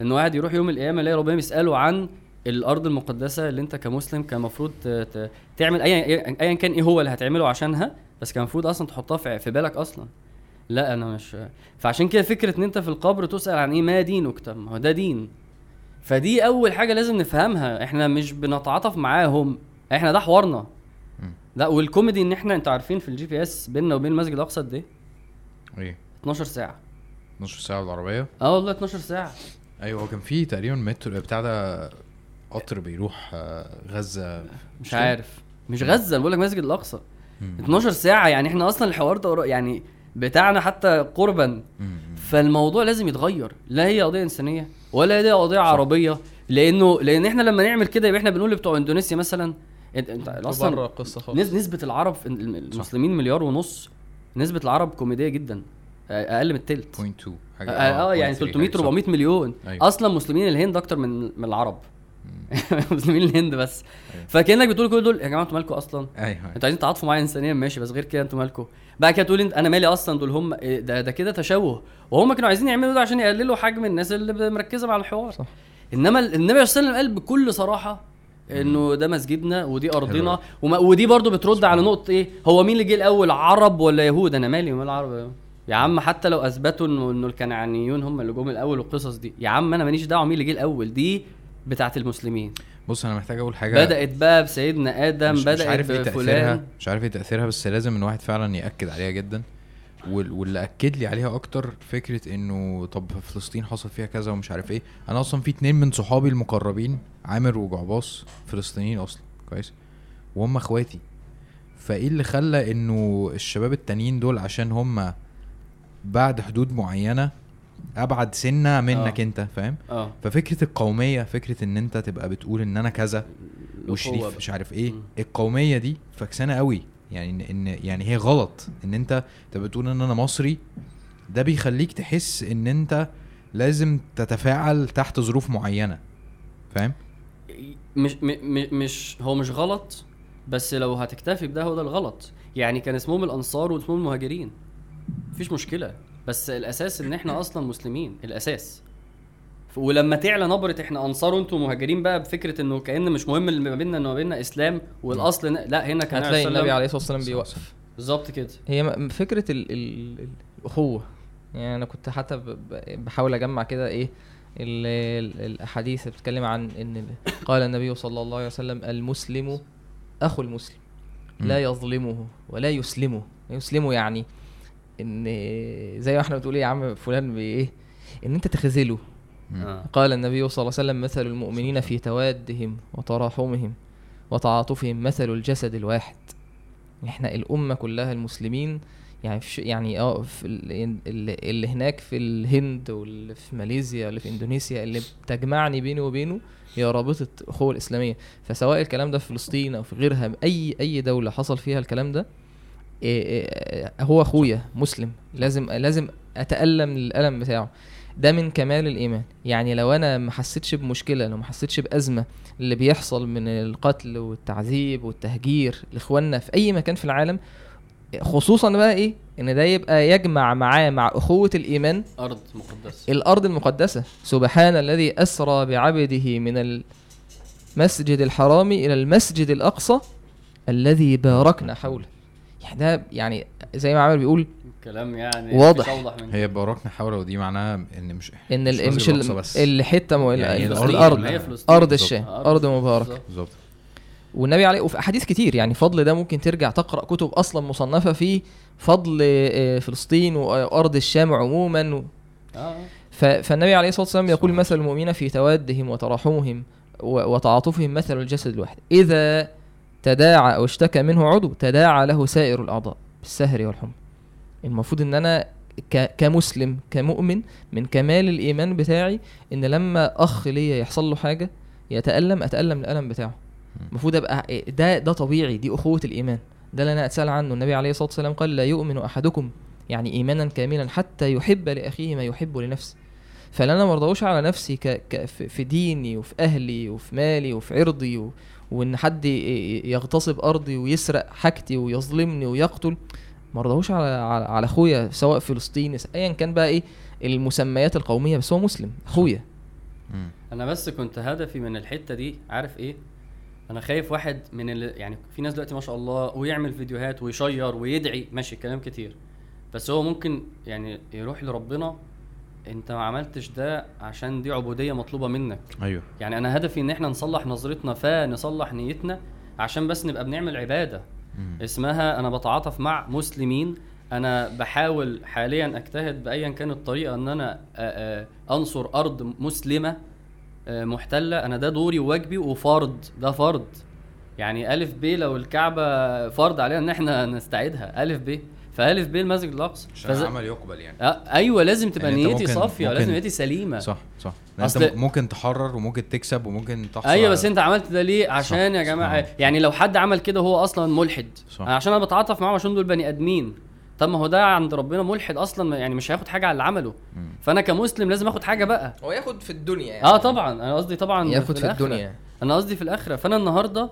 إن واحد يروح يوم القيامة يلاقي ربنا بيسأله عن الأرض المقدسة اللي أنت كمسلم كان المفروض تعمل ايا ايا كان إيه هو اللي هتعمله عشانها بس كان المفروض أصلا تحطها في في بالك أصلا. لا أنا مش فعشان كده فكرة إن أنت في القبر تسأل عن إيه؟ ما دينك طب ما هو ده دين. فدي أول حاجة لازم نفهمها. إحنا مش بنتعاطف معاهم. إحنا ده حوارنا. لا والكوميدي إن إحنا أنتوا عارفين في ال GPS بيننا وبين المسجد الاقصى قد إيه؟ إيه؟ 12 ساعة. نص ساعة بالعربية؟ آه والله 12 ساعة. أيوه كان في تقريبا مترو بتاع ده قطر بيروح آه، غزة. مش؟ عارف. مش غزة بقول لك مسجد الأقصى. مم. 12 ساعة يعني إحنا أصلا الحوار ده يعني بتاعنا حتى قربا. فالموضوع لازم يتغير. لا هي قضية إنسانية ولا هي قضية عربية. لأنه لأن إحنا لما نعمل كده يبقى إحنا بنقول لبتوع إندونيسيا مثلا انت, أصلا القصة خالص. نس- نسبة العرب المسلمين مليار ونص. نسبة العرب كوميدية جدا. أقل من التلت. 0.2 حاجة آه, آه يعني 0.3 300 حاجة، صح. 400 مليون. أيوة. أصلا مسلمين الهند أكتر من من العرب. مسلمين الهند بس. أيوة. فكأنك بتقول كل دول يا جماعة أنتوا مالكم أصلا؟ أيوه أنتوا عايزين تعاطفوا معايا انسانيا ماشي بس غير كده أنتوا مالكم بعد كده تقول انت أنا مالي أصلا؟ دول هم إيه ده ده كده تشوه. وهم كانوا عايزين يعملوا ده عشان يقللوا حجم الناس اللي مركزة مع الحوار. صح. إنما ال- النبي صلى الله عليه وسلم قال بكل صراحة إنه ده مسجدنا ودي أرضنا. وما ودي برضو بترد على. نقطة إيه هو مين اللي جه الأول عرب ولا يهود؟ أنا مالي ومال العرب يا عم حتى لو أثبتوا إنه إنه الكنعانيون هم اللي جم الأول والقصص دي يا عم أنا ماليش دعوة مين اللي جه الأول دي بتاعت المسلمين. بص أنا محتاج أقول حاجة بدأت بقى بسيدنا آدم مش, بدأت مش عارف إيه تأثيرها مش عارف إيه تأثيرها بس لازم إن واحد فعلا يأكد عليها جدا. وال- واللي أكد لي عليها أكتر فكرة إنه طب فلسطين حصل فيها كذا ومش عارف إيه. أنا أصلا في اتنين من صحابي المقربين عامر وجعباص فلسطينيين أصلا. كويس. وهم أخواتي. فإيه اللي خلى إنه الشباب التانيين دول عشان هم بعد حدود معينة أبعد سنة منك آه. أنت فاهم؟ آه. ففكرة القومية فكرة إن أنت تبقى بتقول إن أنا كذا وشريف. مش عارف إيه. مم. القومية دي فكسانه قوي. يعني إن, إن يعني هي غلط. إن أنت انت بتقول إن أنا مصري ده بيخليك تحس إن أنت لازم تتفاعل تحت ظروف معينة فاهم؟ مش م م مش هو مش غلط بس لو هتكتفي بده هو ده الغلط. يعني كان اسمهم الأنصار واسمهم المهاجرين. مفيش مشكلة. بس الأساس إن إحنا أصلا مسلمين الأساس. ولما تعلى نبرة إحنا أنصار وأنتم مهاجرين بقى بفكرة إنه كأن مش مهم اللي ما بيننا إنه ما بيننا إسلام والأصل ن- لا هنا كان هتلاقي النبي عليه الصلاة والسلام. بيوقف. بالظبط كده. هي فكرة ال ال الأخوة. يعني أنا كنت حتى ب- ب- بحاول أجمع كده إيه ال- ال- الأحاديث اللي بتتكلم عن إن ال- قال النبي صلى الله عليه وسلم المسلم أخو المسلم. لا. يظلمه ولا يسلمه. يسلمه يعني إن زي ما إحنا بتقول إيه يا عم فلان بايه إن أنت تخذله. آه. قال النبي صلى الله عليه وسلم مثل المؤمنين في توادهم وتراحمهم وتعاطفهم مثل الجسد الواحد. إحنا الأمة كلها المسلمين يعني في ش- يعني آه في ال- اللي, اللي هناك في الهند واللي في ماليزيا واللي في إندونيسيا اللي بتجمعني بيني وبينه هي رابطة الأخوة الإسلامية. فسواء الكلام ده في فلسطين أو في غيرها أي أي دولة حصل فيها الكلام ده إيه إيه هو أخويا مسلم. لازم لازم أتألم الألم بتاعه. ده من كمال الإيمان. يعني لو أنا ما حسيتش بمشكلة لو ما حسيتش بأزمة اللي بيحصل من القتل والتعذيب والتهجير لإخواننا في أي مكان في العالم خصوصا بقى إيه؟ إن ده يبقى يجمع معاه مع أخوة الإيمان أرض مقدسة. الأرض المقدسة. سبحان الذي أسرى بعبده من المسجد الحرام إلى المسجد الأقصى الذي باركنا حوله. ده يعني زي ما عامر بيقول كلام يعني واضح. من هي باركنا حوله ودي معناها إن مش إن مش بس. الحته مو يعني الأرض فلسطين. أرض. الشام أرض مباركه بالظبط. والنبي عليه وفي أحاديث كتير يعني فضل ده ممكن ترجع تقرأ كتب أصلا مصنفة في فضل آه، فلسطين وارض الشام عموما و... آه ف... فالنبي عليه الصلاة والسلام يقول مثل المؤمنين في توادهم وتراحمهم و... وتعاطفهم مثل الجسد الواحد إذا تداعى أو اشتكى منه عضو تداعى له سائر الأعضاء بالسهر والحمى. المفروض إن أنا ك... كمسلم كمؤمن من كمال الإيمان بتاعي إن لما أخ ليا يحصل له حاجة يتألم أتألم الالم بتاعه. المفروض أبقى إيه، ده ده طبيعي دي أخوة الإيمان. ده اللي أنا أتسأل عنه. النبي عليه الصلاة والسلام قال لا يؤمن أحدكم يعني إيمانا كاملا حتى يحب لأخيه ما يحب لنفسه. فلا أنا مرضوش على نفسي ك... ك... في في ديني وفي أهلي وفي مالي وفي عرضي و... وإن حد يغتصب أرضي ويسرق حاجتي ويظلمني ويقتل مرضوش على على, على أخويا سواء فلسطيني ايا كان بقى إيه المسميات القومية بس هو مسلم أخويا. أنا بس كنت هدفي من الحتة دي عارف إيه؟ أنا خايف واحد من اللي يعني في ناس دلوقتي ما شاء الله ويعمل فيديوهات ويشير ويدعي ماشي كلام كتير. بس هو ممكن يعني يروح لربنا انت ما عملتش ده عشان دي عبودية مطلوبة منك. أيوه. يعني أنا هدفي إن إحنا نصلح نظرتنا فنصلح نيتنا عشان بس نبقى بنعمل عبادة. مم. اسمها أنا بتعاطف مع مسلمين. أنا بحاول حاليا أجتهد بايا كانت الطريقة إن أنا أنصر أرض مسلمة محتلة. أنا ده دوري وواجبي وفرض ده فرض. يعني ألف ب لو الكعبة فرض علينا إن إحنا نستعيدها. ألف ب. فالف ب المسجد الأقصى. عشان فز... العمل يقبل يعني. آه أيوه لازم تبقى يعني نيتي صافية ممكن- لازم نيتي سليمة. صح صح. أنت أصل- م- ممكن تحرر وممكن تكسب وممكن تحصل أيوه بس أنت عملت ده ليه؟ عشان يا صح، جماعة صح. يعني لو حد عمل كده هو أصلا ملحد. صح. أنا عشان أنا بتعاطف معاهم عشان دول بني آدمين. طب ما هو ده عند ربنا ملحد أصلا يعني مش هياخد حاجة على اللي عمله. فأنا كمسلم لازم آخد حاجة بقى. هو ياخد في الدنيا يعني. آه طبعا. أنا قصدي طبعا ياخد في الآخرة. الدنيا. أنا قصدي في الآخرة. فأنا النهارده آه،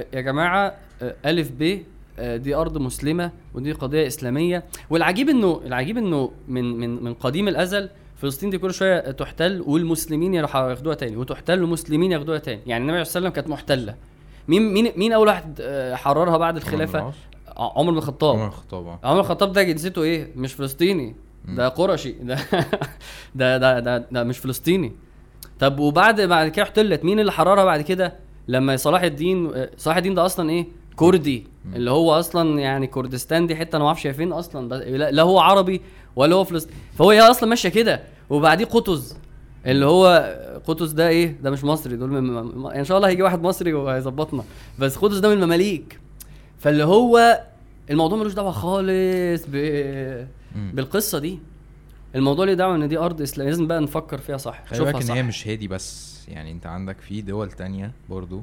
آه، يا جماعة آه، ألف ب دي أرض مسلمة ودي قضية إسلامية. والعجيب انه العجيب إنه من من من قديم الأزل فلسطين دي كل شوية تحتل والمسلمين يروحوا ياخدوها تاني وتحتل والمسلمين ياخدوها تاني. يعني النبي عليه الصلاة والسلام كانت محتلة. مين مين مين أول واحد آه، حررها بعد بن الخلافة؟ عمر بن الخطاب. عمر الخطاب آه. عمر الخطاب ده جنسيته إيه؟ مش فلسطيني. ده قرشي. ده ده ده ده, ده مش فلسطيني. طب وبعد بعد كده احتلت. مين اللي حررها بعد كده؟ لما صلاح الدين صلاح الدين ده أصلا إيه؟ كردي اللي هو أصلا يعني كردستان دي حتة أنا ما أعرفش هي فين أصلا لا هو عربي ولا هو فلسطيني. فهو هي أصلا ماشية كده وبعديه قطز اللي هو قطز ده إيه؟ ده مش مصري دول من م- إن شاء الله هيجي واحد مصري وهيظبطنا. بس قطز ده من المماليك. فاللي هو الموضوع ملوش دعوة خالص ب... مم. بالقصة دي. الموضوع ليه دعوة إن دي أرض اسلاميه لازم بقى نفكر فيها صح خلي بالك إن هي مش هي دي بس يعني أنت عندك في دول تانية برضو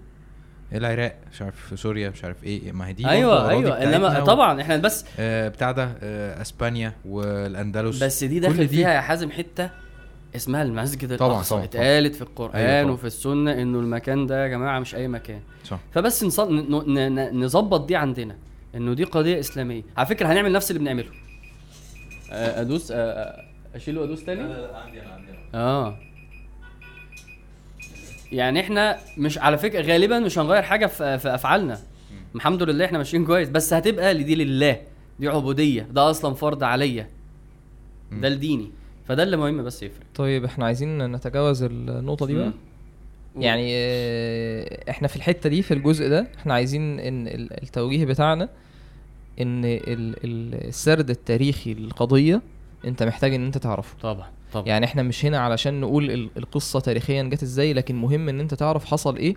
العراق مش عارف في سوريا مش عارف إيه ما هي دي أيوه أيوه. إنما و- طبعا إحنا بس آه بتاع ده آه أسبانيا والأندلس. بس دي داخل فيها يا حازم حتة اسمها المسجد طبعاً، الأقصى. اتقالت في القرآن أيوة طبعاً. وفي السنة إنه المكان ده يا جماعة مش أي مكان. صح. فبس نص- ن- ن- ن- نظبط دي عندنا إنه دي قضية إسلامية. على فكرة هنعمل نفس اللي بنعمله. آه، أدوس أشيله وادوس تاني؟ لا عندي أنا عندي أنا. آه. يعني إحنا مش على فكرة غالبا مش هنغير حاجة في, في أفعالنا. الحمد لله إحنا ماشيين كويس بس هتبقى لدي لله دي عبودية ده أصلا فرض عليا. ده الديني فده اللي مهم بس يفرق. طيب إحنا عايزين نتجاوز النقطة دي بقى. يعني آه، إحنا في الحتة دي في الجزء ده إحنا عايزين إن ال- التوجيه بتاعنا إن ال- ال- السرد التاريخي للقضية أنت محتاج إن أنت تعرفه. طبعا. طبعا. يعني إحنا مش هنا علشان نقول ال- القصة تاريخيا جت إزاي لكن مهم إن أنت تعرف حصل إيه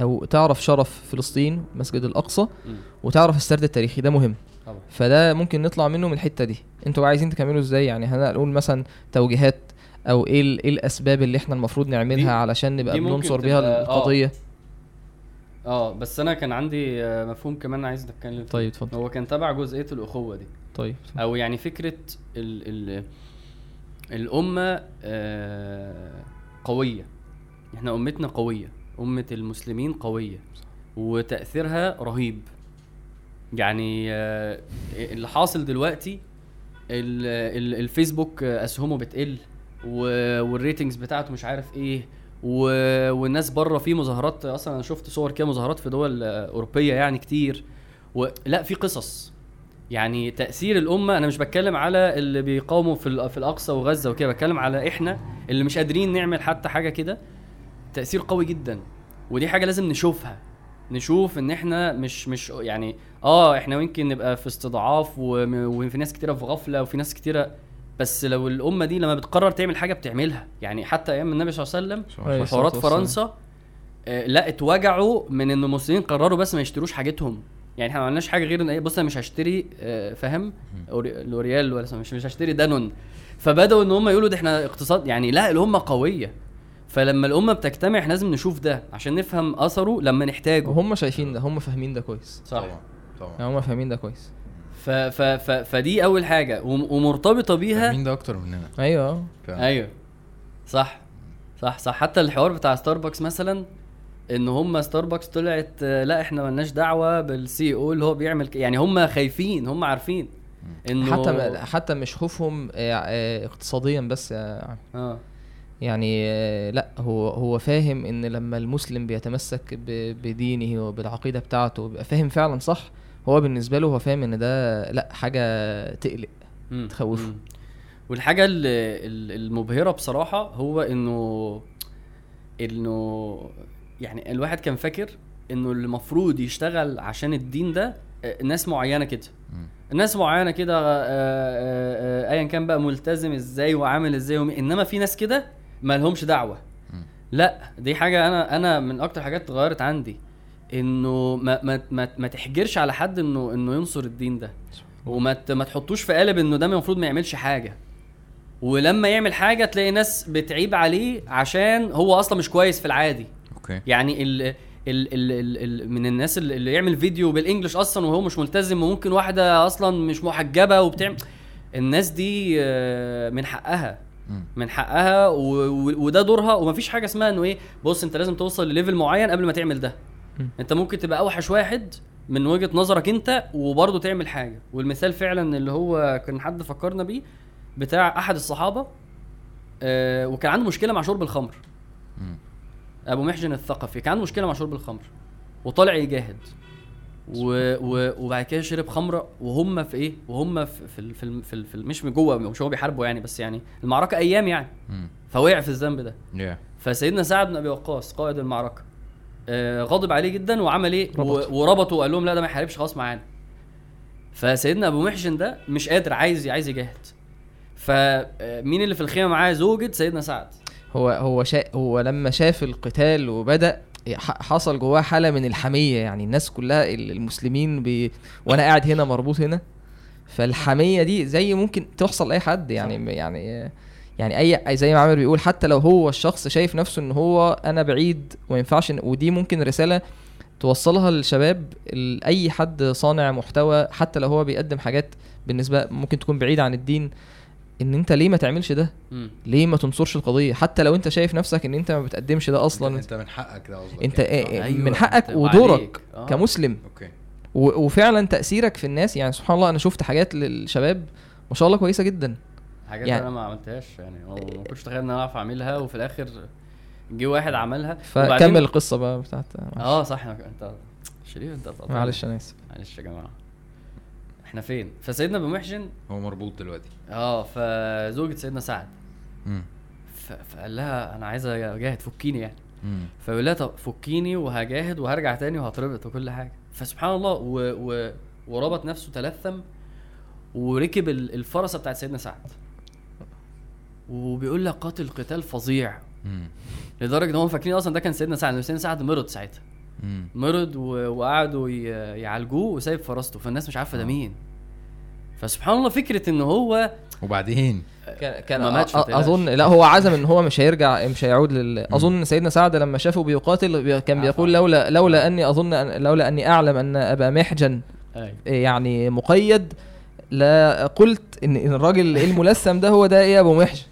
أو تعرف شرف فلسطين مسجد الأقصى مم. وتعرف السرد التاريخي. ده مهم. طبعا. فده ممكن نطلع منه من الحتة دي. أنتوا عايزين تكملوا إزاي؟ يعني هنقول مثلا توجيهات أو إيه إيه الأسباب اللي إحنا المفروض نعملها علشان نبقى بننصر بيها آه. القضية؟ آه بس أنا كان عندي آه، مفهوم كمان عايز أتكلم. طيب اتفضل. هو كان تبع جزئية الأخوة دي. طيب أو يعني فكرة ال ال الأمة آه، قوية. إحنا أمتنا قوية. أمة المسلمين قوية. وتأثيرها رهيب. يعني آه، اللي حاصل دلوقتي ال- ال- الفيسبوك آه، أسهمه بتقل. و- والريتنجز بتاعته مش عارف إيه. و- والناس بره في مظاهرات. أصلا أنا شفت صور كده مظاهرات في دول أوروبية يعني كتير. ولا في قصص. يعني تأثير الأمة أنا مش بتكلم على اللي بيقاوموا في في الأقصى وغزة وكده بتكلم على إحنا اللي مش قادرين نعمل حتى حاجة كده تأثير قوي جدا ودي حاجة لازم نشوفها نشوف إن إحنا مش مش يعني آه إحنا يمكن نبقى في استضعاف وفي ناس كتيرة في غفلة وفي ناس كتيرة بس لو الأمة دي لما بتقرر تعمل حاجة بتعملها يعني حتى أيام النبي صلى الله عليه وسلم. في حوارات. فرنسا آه، لا اتوجعوا من إن المسلمين قرروا بس ما يشتروش حاجتهم يعني إحنا ما عملناش حاجة غير إن إيه بص أنا مش هشتري آه، فاهم؟ لوريال ولا مش مش هشتري دانون فبدأوا إن هم يقولوا ده إحنا اقتصاد يعني لا الأمة قوية. فلما الأمة بتجتمع إحنا لازم نشوف ده عشان نفهم أثره لما نحتاجه. وهم شايفين ده هم فاهمين ده كويس. صح. طبعا طبعا. يعني هم فاهمين ده كويس. ف ف ف فدي أول حاجة. وم- ومرتبطة بيها مين ده أكتر مننا. أيوه. فعلا. أيوه. صح. صح صح. حتى الحوار بتاع ستاربكس مثلا إن هم ستاربكس طلعت آه، لا إحنا ملناش دعوة بالسي أو اللي هو بيعمل ك- يعني هم خايفين هم عارفين إنه حتى حتى مش خوفهم آه، آه، اقتصاديا بس. آه يعني لا هو هو فاهم إن لما المسلم بيتمسك ب- بدينه وبالعقيدة بتاعته بيبقى فاهم فعلا صح هو بالنسبة له هو فاهم إن ده لا حاجة تقلق. تخوفه. والحاجة ال- ال- المبهرة بصراحة هو إنه إنه يعني الواحد كان فاكر إنه اللي المفروض يشتغل عشان الدين ده آه، ناس معينة كده. ناس معينة كده آه، آه، ايا كان بقى ملتزم إزاي وعامل إزاي ومي... إنما في ناس كده ما لهمش دعوة. لا دي حاجة أنا أنا من أكتر حاجات اتغيرت عندي. إنه ما ما ما, ما تحجرش على حد إنه إنه ينصر الدين ده. وما ما تحطوش في قالب إنه ده المفروض ما يعملش حاجة. ولما يعمل حاجة تلاقي ناس بتعيب عليه عشان هو أصلا مش كويس في العادي. okay يعني ال ال ال ال من الناس اللي يعمل فيديو بال English أصلا وهو مش ملتزم وممكن واحدة أصلا مش محجبة وبتعمل الناس دي آه، من حقها. من حقها. وده دورها ومفيش حاجة اسمها إنه إيه بص أنت لازم توصل لل level معين قبل ما تعمل ده. أنت ممكن تبقى أوحش واحد من وجهة نظرك أنت وبرضه تعمل حاجة والمثال فعلا اللي هو كان حد فكرنا بيه بتاع أحد الصحابة آه وكان عنده مشكلة مع شرب الخمر. أبو محجن الثقفي. كان عنده مشكلة مع شرب الخمر وطالع يجاهد. و... و... وبعد كده شرب خمرة وهم في إيه؟ وهم في في في, في, مش من جوه مش هو بيحاربوا يعني بس يعني المعركة أيام يعني. فوقع في الذنب ده. Yeah. فسيدنا سعد بن أبي وقاص قائد المعركة آه غضب عليه جدا وعمل إيه؟ ربط. و... وربطه وقال لهم لا ده ما يحاربش خلاص معانا. فسيدنا أبو محشن ده مش قادر عايز عايز يجاهد. فمين اللي في الخيمة معاه؟ زوجة سيدنا سعد. هو هو شا هو لما شاف القتال وبدأ حصل جواه حالة من الحمية يعني الناس كلها ال- المسلمين بي وأنا قاعد هنا مربوط هنا. فالحمية دي زي ممكن تحصل لأي حد يعني يعني يعني أي زي ما عامر بيقول حتى لو هو الشخص شايف نفسه إن هو أنا بعيد وما ينفعش ودي ممكن رسالة توصلها للشباب أي حد صانع محتوى حتى لو هو بيقدم حاجات بالنسبة ممكن تكون بعيدة عن الدين إن أنت ليه ما تعملش ده مم. ليه ما تنصرش القضية حتى لو أنت شايف نفسك إن أنت ما بتقدمش ده أصلا انت من حقك ده قصدك أنت يعني. إيه- إيه أيوة، من حقك أنت ودورك. آه. كمسلم أوكي و- وفعلا تأثيرك في الناس يعني سبحان الله أنا شفت حاجات للشباب ما شاء الله كويسة جدا حاجات يعني- أنا ما عملتهاش يعني هو ما كنتش اتخيل إن أنا أعرف أعملها وفي الآخر جه واحد عملها فكمل القصة بقى بتاعت آه صح أنت شريف انت. معلش أنا آسف معلش يا جماعة إحنا فين فسيدنا ابو محجن هو مربوط دلوقتي آه فزوجة سيدنا سعد مم. ف- فقال لها أنا عايز اجاهد فكيني يعني مم. فيقول لها طب فكيني وهجاهد وهرجع تاني وهتربط وكل حاجة فسبحان الله و... و... وربط نفسه تلثم وركب ال- الفرسه بتاعت سيدنا سعد وبيقول لك قاتل قتال فظيع مم. لدرجة إن هم فاكرين أصلا ده كان سيدنا سعد سيدنا سعد مرض ساعتها. مرض. وقعدوا. يعالجوه وسايب فرسته فالناس مش عارفة ده آه. مين فسبحان الله فكرة إن هو وبعدين كان كان ما ماتش، ما أ- تقلقش. اظن لا هو عزم إن هو مش هيرجع مش هيعود لل أظن سيدنا سعد لما شافه بيقاتل بي- كان. بيقول لولا لولا أني أظن أن لولا أني أعلم أن أبا محجن أيوه يعني مقيد لا قلت ان إن الراجل الملثم ده هو ده إيه يا أبو محجن.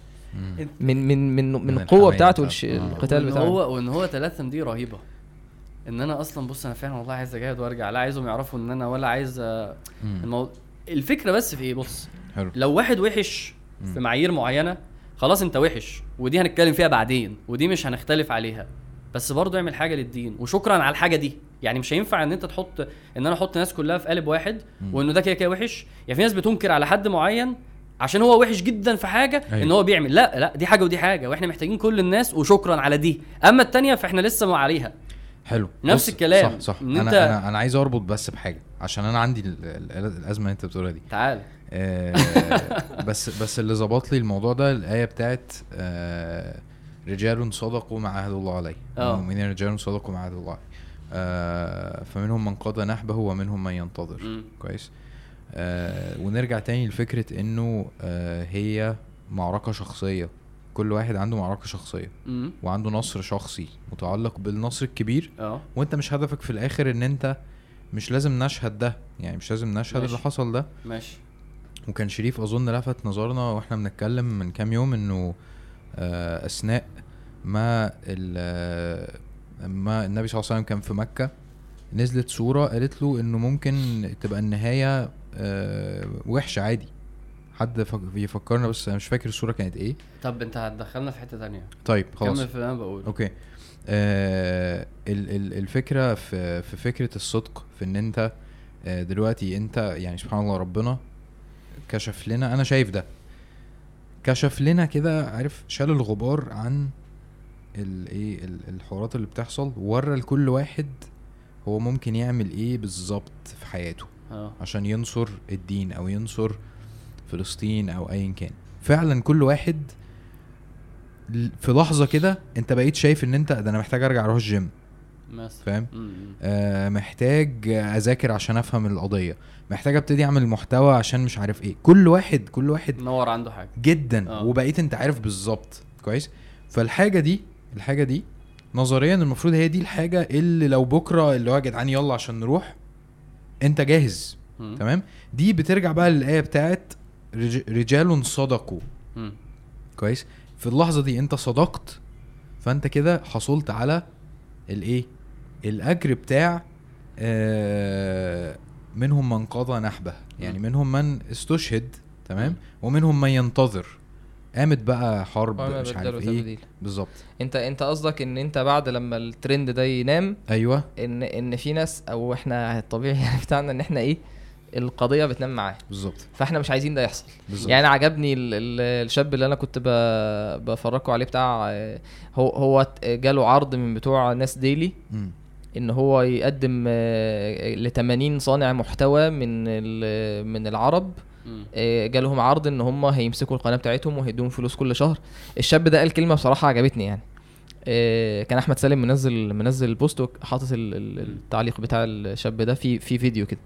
من من من من القوة بتاعته آه. القتال بتاعه هو وإن هو تلثم دي رهيبة إن أنا أصلا بص أنا فعلا والله عايز أجاهد وأرجع. لا عايزهم يعرفوا إن أنا ولا عايز مم. المو... الفكرة بس في إيه؟ بص حلو. لو واحد وحش في. معايير معينة خلاص أنت وحش. ودي هنتكلم فيها بعدين ودي مش هنختلف عليها. بس برضه اعمل حاجة للدين. وشكرا على الحاجة دي. يعني مش هينفع إن أنت تحط إن أنا أحط ناس كلها في قالب واحد. وإنه ده كده كده وحش. يعني في ناس بتنكر على حد معين عشان هو وحش جدا في حاجة أيوة. إن هو بيعمل. لا لا دي حاجة ودي حاجة. وإحنا محتاجين كل الناس وشكرا على دي. أما التانية فإحنا لسه ما عليها. حلو. نفس الكلام، صح صح. إن أنا أنت- أنا أنا عايز أربط بس بحاجة عشان أنا عندي ال- ال- الأزمة اللي أنت بتقولها دي. تعال. آه، بس بس اللي ظبط لي الموضوع ده الآية بتاعت آه، رجال صدقوا ما عهد الله عليه. آه. المؤمنين رجال صدقوا ما عهد الله عليه. آه، فمنهم من قضى نحبه ومنهم من ينتظر. كويس؟ آه، ونرجع تاني لفكرة إنه آه، هي معركة شخصية. كل واحد عنده معركة شخصية امم وعنده نصر شخصي متعلق بالنصر الكبير آه. وانت مش هدفك في الآخر ان انت مش لازم نشهد ده يعني مش لازم نشهد ماشي. اللي حصل ده. ماشي. وكان شريف أظن لفت نظرنا وإحنا بنتكلم من كام يوم إنه آه، أثناء ما ال- ما النبي صلى الله عليه وسلم كان في مكة نزلت صورة قالت له إنه ممكن تبقى النهاية آه، وحشة عادي. حد فك- يفكرنا بس أنا مش فاكر الصورة كانت إيه. طب أنت هتدخلنا في حتة تانية. طيب خلاص. كمل في اللي أنا بقوله. أوكي. آه ال- ال- الفكرة في في فكرة الصدق في إن أنت آه دلوقتي أنت يعني سبحان الله ربنا كشف لنا أنا شايف ده. كشف لنا كده عارف شال الغبار عن الايه الحوارات اللي بتحصل وورى لكل واحد هو ممكن يعمل إيه بالظبط في حياته. آه. عشان ينصر الدين أو ينصر فلسطين أو ايا كان. فعلا كل واحد في لحظة كده أنت بقيت شايف إن أنت ده أنا محتاج أرجع أروح الجيم. مثلا. فاهم. آه محتاج أذاكر عشان أفهم القضية. محتاج أبتدي أعمل محتوى عشان مش عارف إيه. كل واحد كل واحد نور عنده حاجة. جدا آه. وبقيت أنت عارف بالظبط. كويس؟ فالحاجة دي الحاجة دي نظريا المفروض هي دي الحاجة اللي لو بكرة اللي هو يا جدعان يلا عشان نروح أنت جاهز. مم. تمام؟ دي بترجع بقى للآية بتاعت رجال صدقوا. مم. كويس. في اللحظة دي انت صدقت فانت كده حصلت على الايه؟ الأجر بتاع آه منهم من قضى نحبه. يعني مم. منهم من استشهد تمام؟ ومنهم من ينتظر. قامت بقى حرب مش عارف إيه. بالظبط. انت انت قصدك ان انت بعد لما الترند ده ينام أيوه. ان ان في ناس أو إحنا الطبيعي يعني بتاعنا إن إحنا إيه القضية بتنام معاه. بالظبط. فاحنا مش عايزين ده يحصل. بالظبط. يعني عجبني ال- ل- الشاب اللي أنا كنت ب- بفرجكم عليه بتاع آه، هو هو جاله عرض من بتوع ناس ديلي مم. إن هو يقدم ل 80 صانع محتوى من ال- من العرب. آه، جالهم عرض إن هم هيمسكوا القناة بتاعتهم وهيدوهم فلوس كل شهر. الشاب ده قال كلمة بصراحة عجبتني يعني. آه، كان أحمد سالم منزل منزل البوست وحاطط ال- ال- التعليق بتاع الشاب ده في في فيديو كده.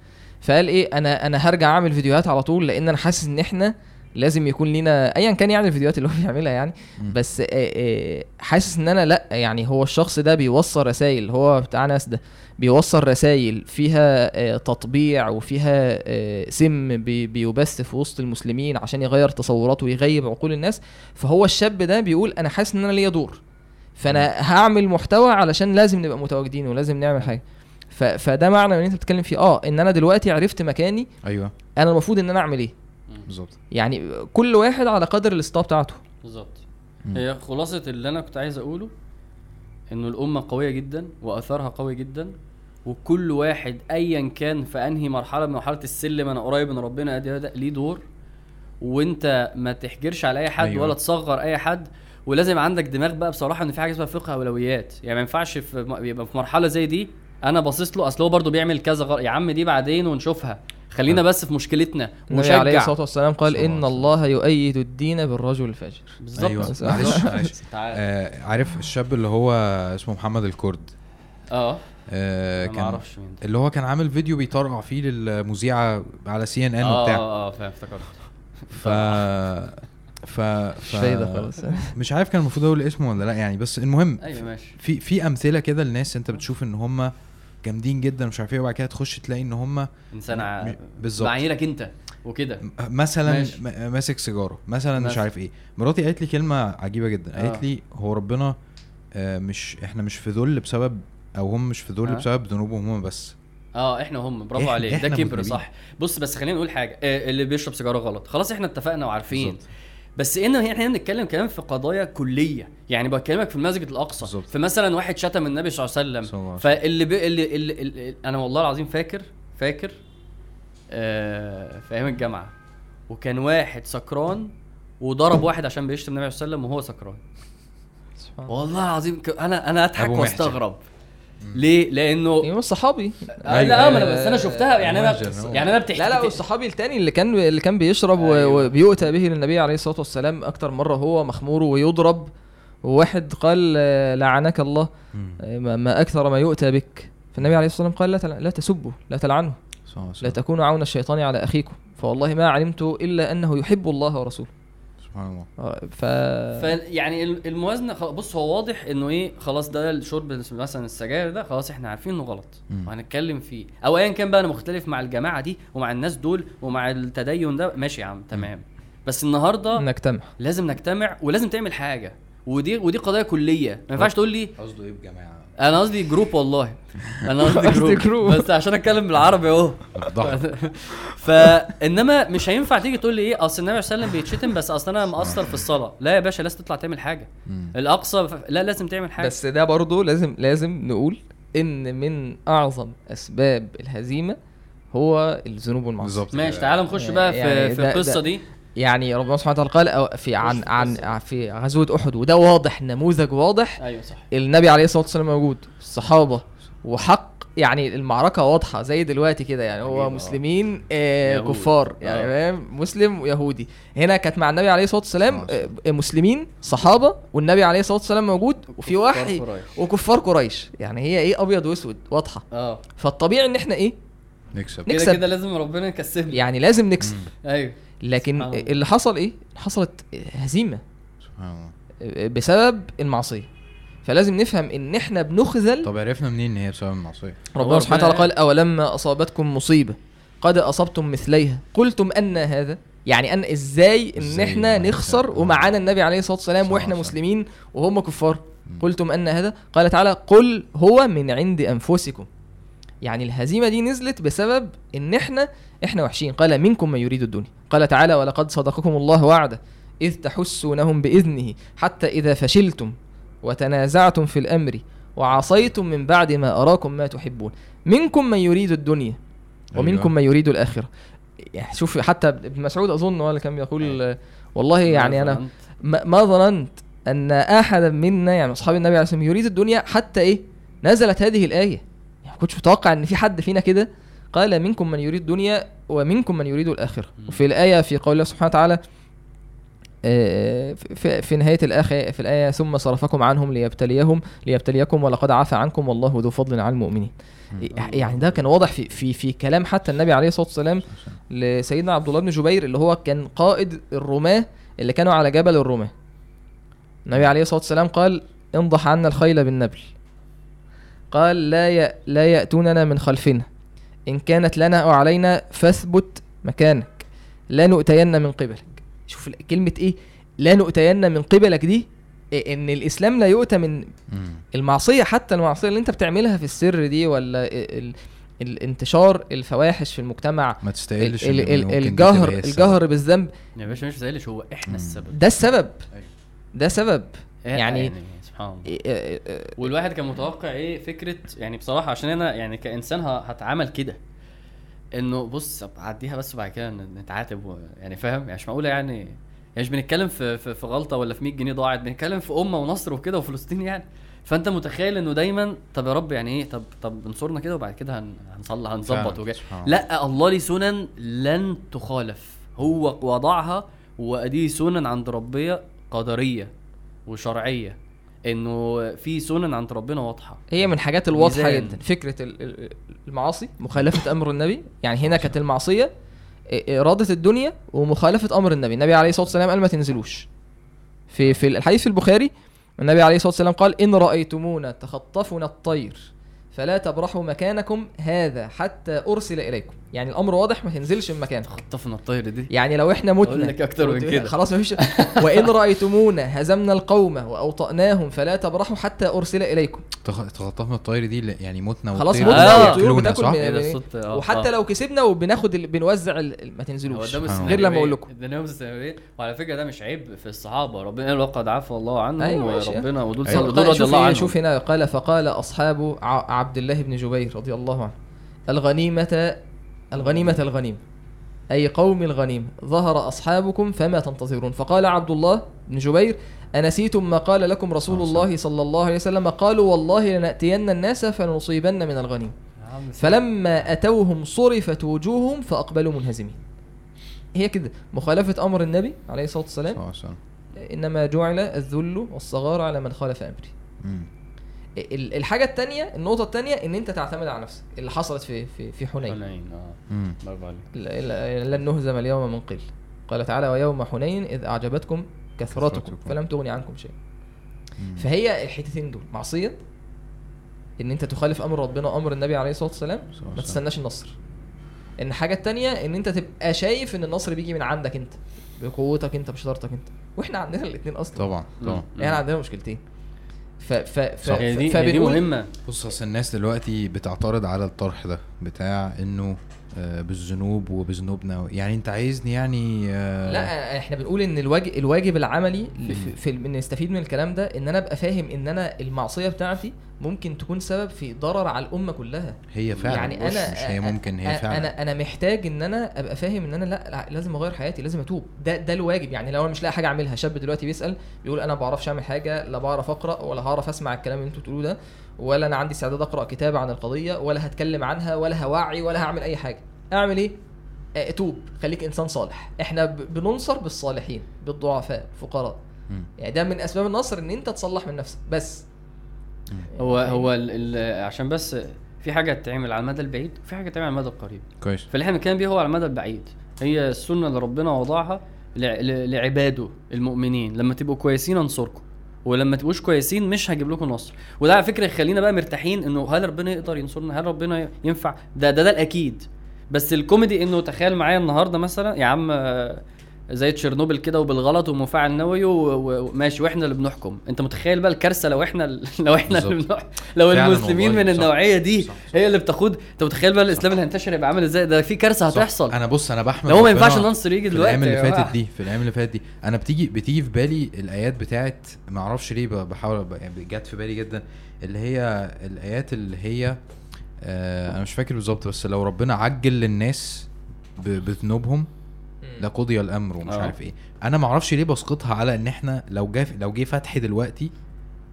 فقال إيه أنا أنا هرجع أعمل فيديوهات على طول لأن أنا حاسس إن إحنا لازم يكون لينا ايا كان يعني الفيديوهات اللي هو بيعملها يعني. بس آه، آه، حاسس إن أنا لأ يعني هو الشخص ده بيوصل رسائل هو بتاع ناس ده بيوصل رسائل فيها آه، تطبيع وفيها سم بي- بيبث في وسط المسلمين عشان يغير تصوراته ويغيب عقول الناس. فهو الشاب ده بيقول أنا حاسس إن أنا ليا دور. فأنا هعمل محتوى علشان لازم نبقى متواجدين ولازم نعمل حاجة. ف... فده معنى ان انت بتتكلم فيه. آه إن أنا دلوقتي عرفت مكاني أيوه. أنا المفروض إن أنا أعمل إيه؟ بالظبط. يعني كل واحد على قدر الاستطاعه بتاعته. بالظبط. هي خلاصة اللي أنا كنت عايز أقوله إنه الأمة قوية جدا واثرها قوي جدا وكل واحد ايا كان في أنهي مرحلة من مرحلة السلم أنا قريب من ربنا أدي ده ليه دور؟ وأنت ما تحجرش على أي حد أيوة. ولا تصغر أي حد ولازم عندك دماغ بقى بصراحة إن في حاجة اسمها فقه أولويات. يعني ما ينفعش في يبقى في مرحلة زي دي أنا باصص له اصل هو برضه بيعمل كذا غلط يا عم دي بعدين ونشوفها. خلينا بس في مشكلتنا النبي عليه الصلاة والسلام قال إن الله يؤيد الدين بالرجل الفاجر. بالظبط. أيوه. معلش معلش. تعال. آه عارف الشاب اللي هو اسمه محمد الكرد؟ آه. آه كان أعرفش مين ده. اللي هو كان عامل فيديو بيطرقع فيه للمذيعة على سي ان ان وبتاع. آه آه فاهم افتكرت. ف ف ف خالص. مش عارف كان المفروض أقول اسمه ولا لأ يعني بس المهم أيوه ماشي. في في أمثلة كده لناس أنت بتشوف إن هم جامدين جدا مش عارف إيه وبعد كده تخش تلاقي إن هم انسان بالظبط. بعينك أنت وكده مثلا ماشي. ماسك سيجاره مثلا مش. عارف إيه مراتي قالت لي كلمة عجيبة جدا آه. قالت لي هو ربنا آه، مش إحنا مش في ذل بسبب أو هم مش في ذل آه. بسبب ذنوبهم هم بس آه إحنا هم برافو عليك ده كبر. صح بص بس خلينا نقول حاجة آه اللي بيشرب سيجارة غلط خلاص إحنا اتفقنا وعارفين بالظبط. بس إن إحنا بنتكلم كلام في قضايا كلية. يعني بكلمك في المسجد الأقصى. بالظبط. في مثلا واحد شتم النبي صلى الله عليه وسلم. فاللي بي اللي, اللي, اللي أنا والله العظيم فاكر فاكر آه في أيام الجامعة. وكان واحد سكران وضرب واحد عشان بيشتم النبي صلى الله عليه وسلم وهو سكران. والله العظيم أنا أنا أضحك. وأستغرب. ليه؟ لأنه أيوه الصحابي آه لا ما أنا بس أنا شفتها يعني أنا. يعني أنا بتحكي لا لا والصحابي التاني اللي كان اللي كان بيشرب أيوة. وبيؤتى به للنبي عليه الصلاة والسلام أكتر مرة هو مخمور ويضرب وواحد قال آه، لعنك الله. آه، ما- أكثر ما يؤتى بك فالنبي عليه الصلاة والسلام قال لا لا تسبوا لا عليه لا. تكونوا عون الشيطان على أخيكم فوالله ما علمت إلا أنه يحب الله ورسوله سبحان الله. آه، ف فيعني ال- الموازنة خ- بص هو واضح إنه إيه خلاص ده الشرب مثلا السجاير ده خلاص إحنا عارفين إنه غلط. وهنتكلم فيه. أو ايا كان بقى أنا مختلف مع الجماعة دي ومع الناس دول ومع التدين ده ماشي يا عم تمام. بس النهارده نجتمع. لازم نجتمع ولازم تعمل حاجة. ودي ودي قضيه كلية. ما ينفعش تقول لي قصده إيه بجماعة؟ أنا قصدي group والله. أنا قصدي group. group. بس عشان اتكلم بالعربي اهو. فانما مش هينفع تيجي تقول لي إيه اصل النبي صلى الله عليه وسلم بيتشتم بس اصل أنا مقصر في الصلاة. لا يا باشا لازم تطلع تعمل حاجة. الاقصى لا لازم تعمل حاجة. بس ده برضه لازم لازم نقول إن من أعظم أسباب الهزيمة هو الذنوب والمعاصي بالظبط. ماشي. تعال نخش بقى في يعني في القصة دي. يعني ربنا سبحانه وتعالى قال أو في عن عن القصة. في غزوة أحد. وده واضح نموذج واضح. أيوه صح. النبي عليه الصلاة والسلام موجود الصحابه وحق يعني المعركة واضحة زي دلوقتي كده يعني. هو آه. مسلمين آه. كفار يعني آه. فاهم؟ مسلم ويهودي. هنا كانت مع النبي عليه الصلاة والسلام صلى الله آه مسلمين صحابة والنبي عليه الصلاة والسلام موجود وفي واحد قريش. وكفار قريش. يعني هي إيه؟ أبيض وأسود واضحة. آه. فالطبيعي إن إحنا إيه؟ نكسب. نك- نكسب. كده كده لازم ربنا يكسبني يعني لازم نكسب. أيوه. لكن. اللي حصل إيه؟ حصلت هزيمة. سبحان الله. بسبب المعصية. فلازم نفهم إن إحنا بنخذل طب عرفنا منين إن هي بسبب المعصية؟ ربنا سبحانه وتعالى قال اولما أصابتكم مصيبة؟ قد أصبتم مثليها. قلتم أن هذا يعني أن إزاي إن إزاي إحنا نخسر كده؟ ومعانا النبي عليه الصلاة والسلام وإحنا مسلمين وهم كفار. قلتم أن هذا؟ قال تعالى قل هو من عند أنفسكم. يعني الهزيمة دي نزلت بسبب إن إحنا إحنا وحشين. قال منكم من يريد الدنيا. قال تعالى ولقد صدقكم الله وعده إذ تحسونهم بإذنه حتى إذا فشلتم وتنازعتم في الأمر وعصيتم من بعد ما أراكم ما تحبون. منكم من يريد الدنيا ومنكم أيوة. من يريد الآخرة. يعني شوف حتى ابن مسعود أظن هو اللي كان بيقول آه، والله يعني أنا ظننت. ما, ظننت أن أحدا منا يعني أصحاب النبي عليه الصلاة والسلام يريد الدنيا حتى إيه؟ نزلت هذه الآية. ما كنتش متوقع إن في حد فينا كده قال منكم من يريد الدنيا ومنكم من يريد الآخرة. وفي الآية في قول الله سبحانه وتعالى آه، في, في نهاية الآخر في الآية ثم صرفكم عنهم ليبتليهم ليبتليكم ولقد عفى عنكم والله ذو فضل على المؤمنين. يعني ده كان واضح في في في كلام حتى النبي عليه الصلاة والسلام لسيدنا عبد الله بن جبير اللي هو كان قائد الرماة اللي كانوا على جبل الرماة. النبي عليه الصلاة والسلام قال انضح عنا الخيل بالنبل. قال لا ي... لا يأتوننا من خلفنا إن كانت لنا أو علينا فاثبت مكانك لا نؤتين من قبلك شوف كلمة إيه لا نؤتين من قبلك دي إيه إن الإسلام لا يؤتى من. المعصية حتى المعصية اللي أنت بتعملها في السر دي ولا ال... ال... الانتشار الفواحش في المجتمع ما تستاهلش الجهر السبب. الجهر بالذنب يا باشا مش هو إحنا. السبب ده السبب أيوة. ده سبب إيه- يعني- سبحان الله إيه- إيه- إيه- والواحد كان متوقع إيه فكرة يعني بصراحة عشان أنا يعني كإنسان هتعامل كده إنه بص طب عديها بس وبعد كده نتعاتب يعني فاهم؟ يعني مش معقولة يعني يعني مش بنتكلم في في, في غلطة ولا في 100 جنيه ضاعت بنتكلم في أمة ونصر وكده وفلسطين يعني. فأنت متخيل إنه دايما طب يا رب يعني إيه طب طب انصرنا كده وبعد كده هن هنصلح هنظبط وكده. لأ الله ليه سنن لن تخالف. هو وضعها وأدي سنن عند ربنا قدرية وشرعية. إنه في سنن عند ربنا واضحة. هي من الحاجات الواضحة. جدا. فكرة ال- ال- المعاصي مخالفة أمر النبي. يعني هنا كانت المعصية إرادة الدنيا ومخالفة أمر النبي. النبي عليه الصلاة والسلام قال ما تنزلوش. في في الحديث في البخاري النبي عليه الصلاة والسلام قال إن رأيتمونا تخطفنا الطير. فلا تبرحوا مكانكم هذا حتى أرسل إليكم. يعني الأمر واضح ما تنزلش من مكانك خطفنا الطايره دي. يعني لو إحنا متنا. لك أكتر من كده. خلاص مفيش وإن رأيتمونا هزمنا القوم وأوطأناهم فلا تبرحوا حتى أرسل إليكم. تخ- تخطفنا الطاير دي يعني متنا خلاص متنا والطيور بتاكل الصوت آه، وحتى آه. لو كسبنا وبناخد ال... بنوزع ال... ما تنزلوش. سبحان غير لما أقول لكم. ده نوم السماوية وعلى فكرة ده مش عيب في الصحابة. ربنا قال وقد عفى الله عنهم أيوة ماشي. وربنا ودول أيوة. رضي شوف, الله إيه عنهم. شوف هنا قال فقال أصحاب. عبد الله بن جبير رضي الله عنه الغنيمة الغنيمة الغنيمة أي قوم الغنيمة ظهر أصحابكم فما تنتظرون. فقال عبد الله بن جبير أنسيتم ما قال لكم رسول صح. الله صلى الله عليه وسلم؟ قالوا والله لنأتين الناس فلنصيبن من الغنيمة يا عم فلما أتوهم صرفت وجوههم فأقبلوا منهزمين. هي كده مخالفة أمر النبي عليه الصلاة والسلام. إنما جعل الذل والصغار على من خالف أمري. مم. ال- الحاجة التانية النقطة التانية إن أنت تعتمد على نفسك اللي حصلت في في في حنين حنين آه. برافو عليك لن نهزم اليوم من قل قال تعالى ويوم حنين إذ أعجبتكم كثرتكم كثرتكم. فلم تغني عنكم شيء. فهي الحتتين دول معصية إن أنت تخالف أمر ربنا وأمر النبي عليه الصلاة والسلام ما. تستناش النصر إن الحاجة التانية إن أنت تبقى شايف إن النصر بيجي من عندك أنت بقوتك أنت بشطارتك أنت وإحنا عندنا الاثنين أصلا طبعا طبعا. إحنا عندنا مشكلتين ف ف ف صح. هي دي فبنقول مهمة بص أصل الناس دلوقتي بتعترض على الطرح ده بتاع إنه آه، بالذنوب وبذنوبنا يعني أنت عايزني يعني آه، لا إحنا بنقول إن الواجب الواجب العملي في, في إن نستفيد من الكلام ده إن أنا أبقى فاهم إن أنا المعصية بتاعتي ممكن تكون سبب في ضرر على الأمة كلها. هي فعلا. يعني أنا مش هي ممكن هي فعلا. أنا أنا محتاج إن أنا أبقى فاهم إن أنا لأ, لأ لازم أغير حياتي لازم أتوب. ده ده الواجب. يعني لو أنا مش لاقي حاجة أعملها شاب دلوقتي بيسأل بيقول أنا ما بعرفش أعمل حاجة لا بعرف أقرأ ولا هعرف أسمع الكلام اللي أنتوا بتقولوه ده ولا أنا عندي استعداد أقرأ كتاب عن القضية ولا هتكلم عنها ولا هوعي ولا هعمل أي حاجة. أعمل إيه؟ توب خليك إنسان صالح. إحنا بننصر بالصالحين بالضعفاء فقراء. مم. يعني ده من أسباب النصر إن أنت تصلح من نفسك. بس هو هو ال ال عشان بس في حاجة تتعمل على المدى البعيد وفي حاجة تتعمل على المدى القريب. كويس. فاللي إحنا بنتكلم بيه هو على المدى البعيد. هي السنة اللي ربنا وضعها لعباده المؤمنين. لما تبقوا كويسين انصركم. ولما تبقوش كويسين مش هجيب لكم نصر. وده على فكرة يخلينا بقى مرتاحين إنه هل ربنا يقدر ينصرنا؟ هل ربنا ينفع؟ ده ده ده الأكيد. بس الكوميدي إنه تخيل معايا النهارده مثلا يا عم زي تشيرنوبل كده وبالغلط ومفاعل نووي وماشي وإحنا اللي بنحكم انت متخيل بقى الكارثة لو إحنا لو إحنا اللي. بنحكم لو المسلمين من صح. النوعية دي صح، صح. هي اللي بتاخد انت متخيل بقى الإسلام اللي هينتشر يبقى عامل إزاي ده في كارثة. هتحصل أنا بص أنا بحمد هو ما ينفعش النصر يجي في دلوقتي الأيام اللي. فاتت دي في الأيام اللي فاتت دي أنا بتيجي بتيجي في بالي الآيات بتاعت ما أعرفش ليه بحاول يعني جت في بالي جدا اللي هي الآيات اللي هي آه أنا مش فاكر بالظبط بس لو ربنا عجل للناس بذنوبهم لقضي الأمر ومش آه. عارف إيه. أنا ما أعرفش ليه بسقطها على إن إحنا لو جه لو جه فتح دلوقتي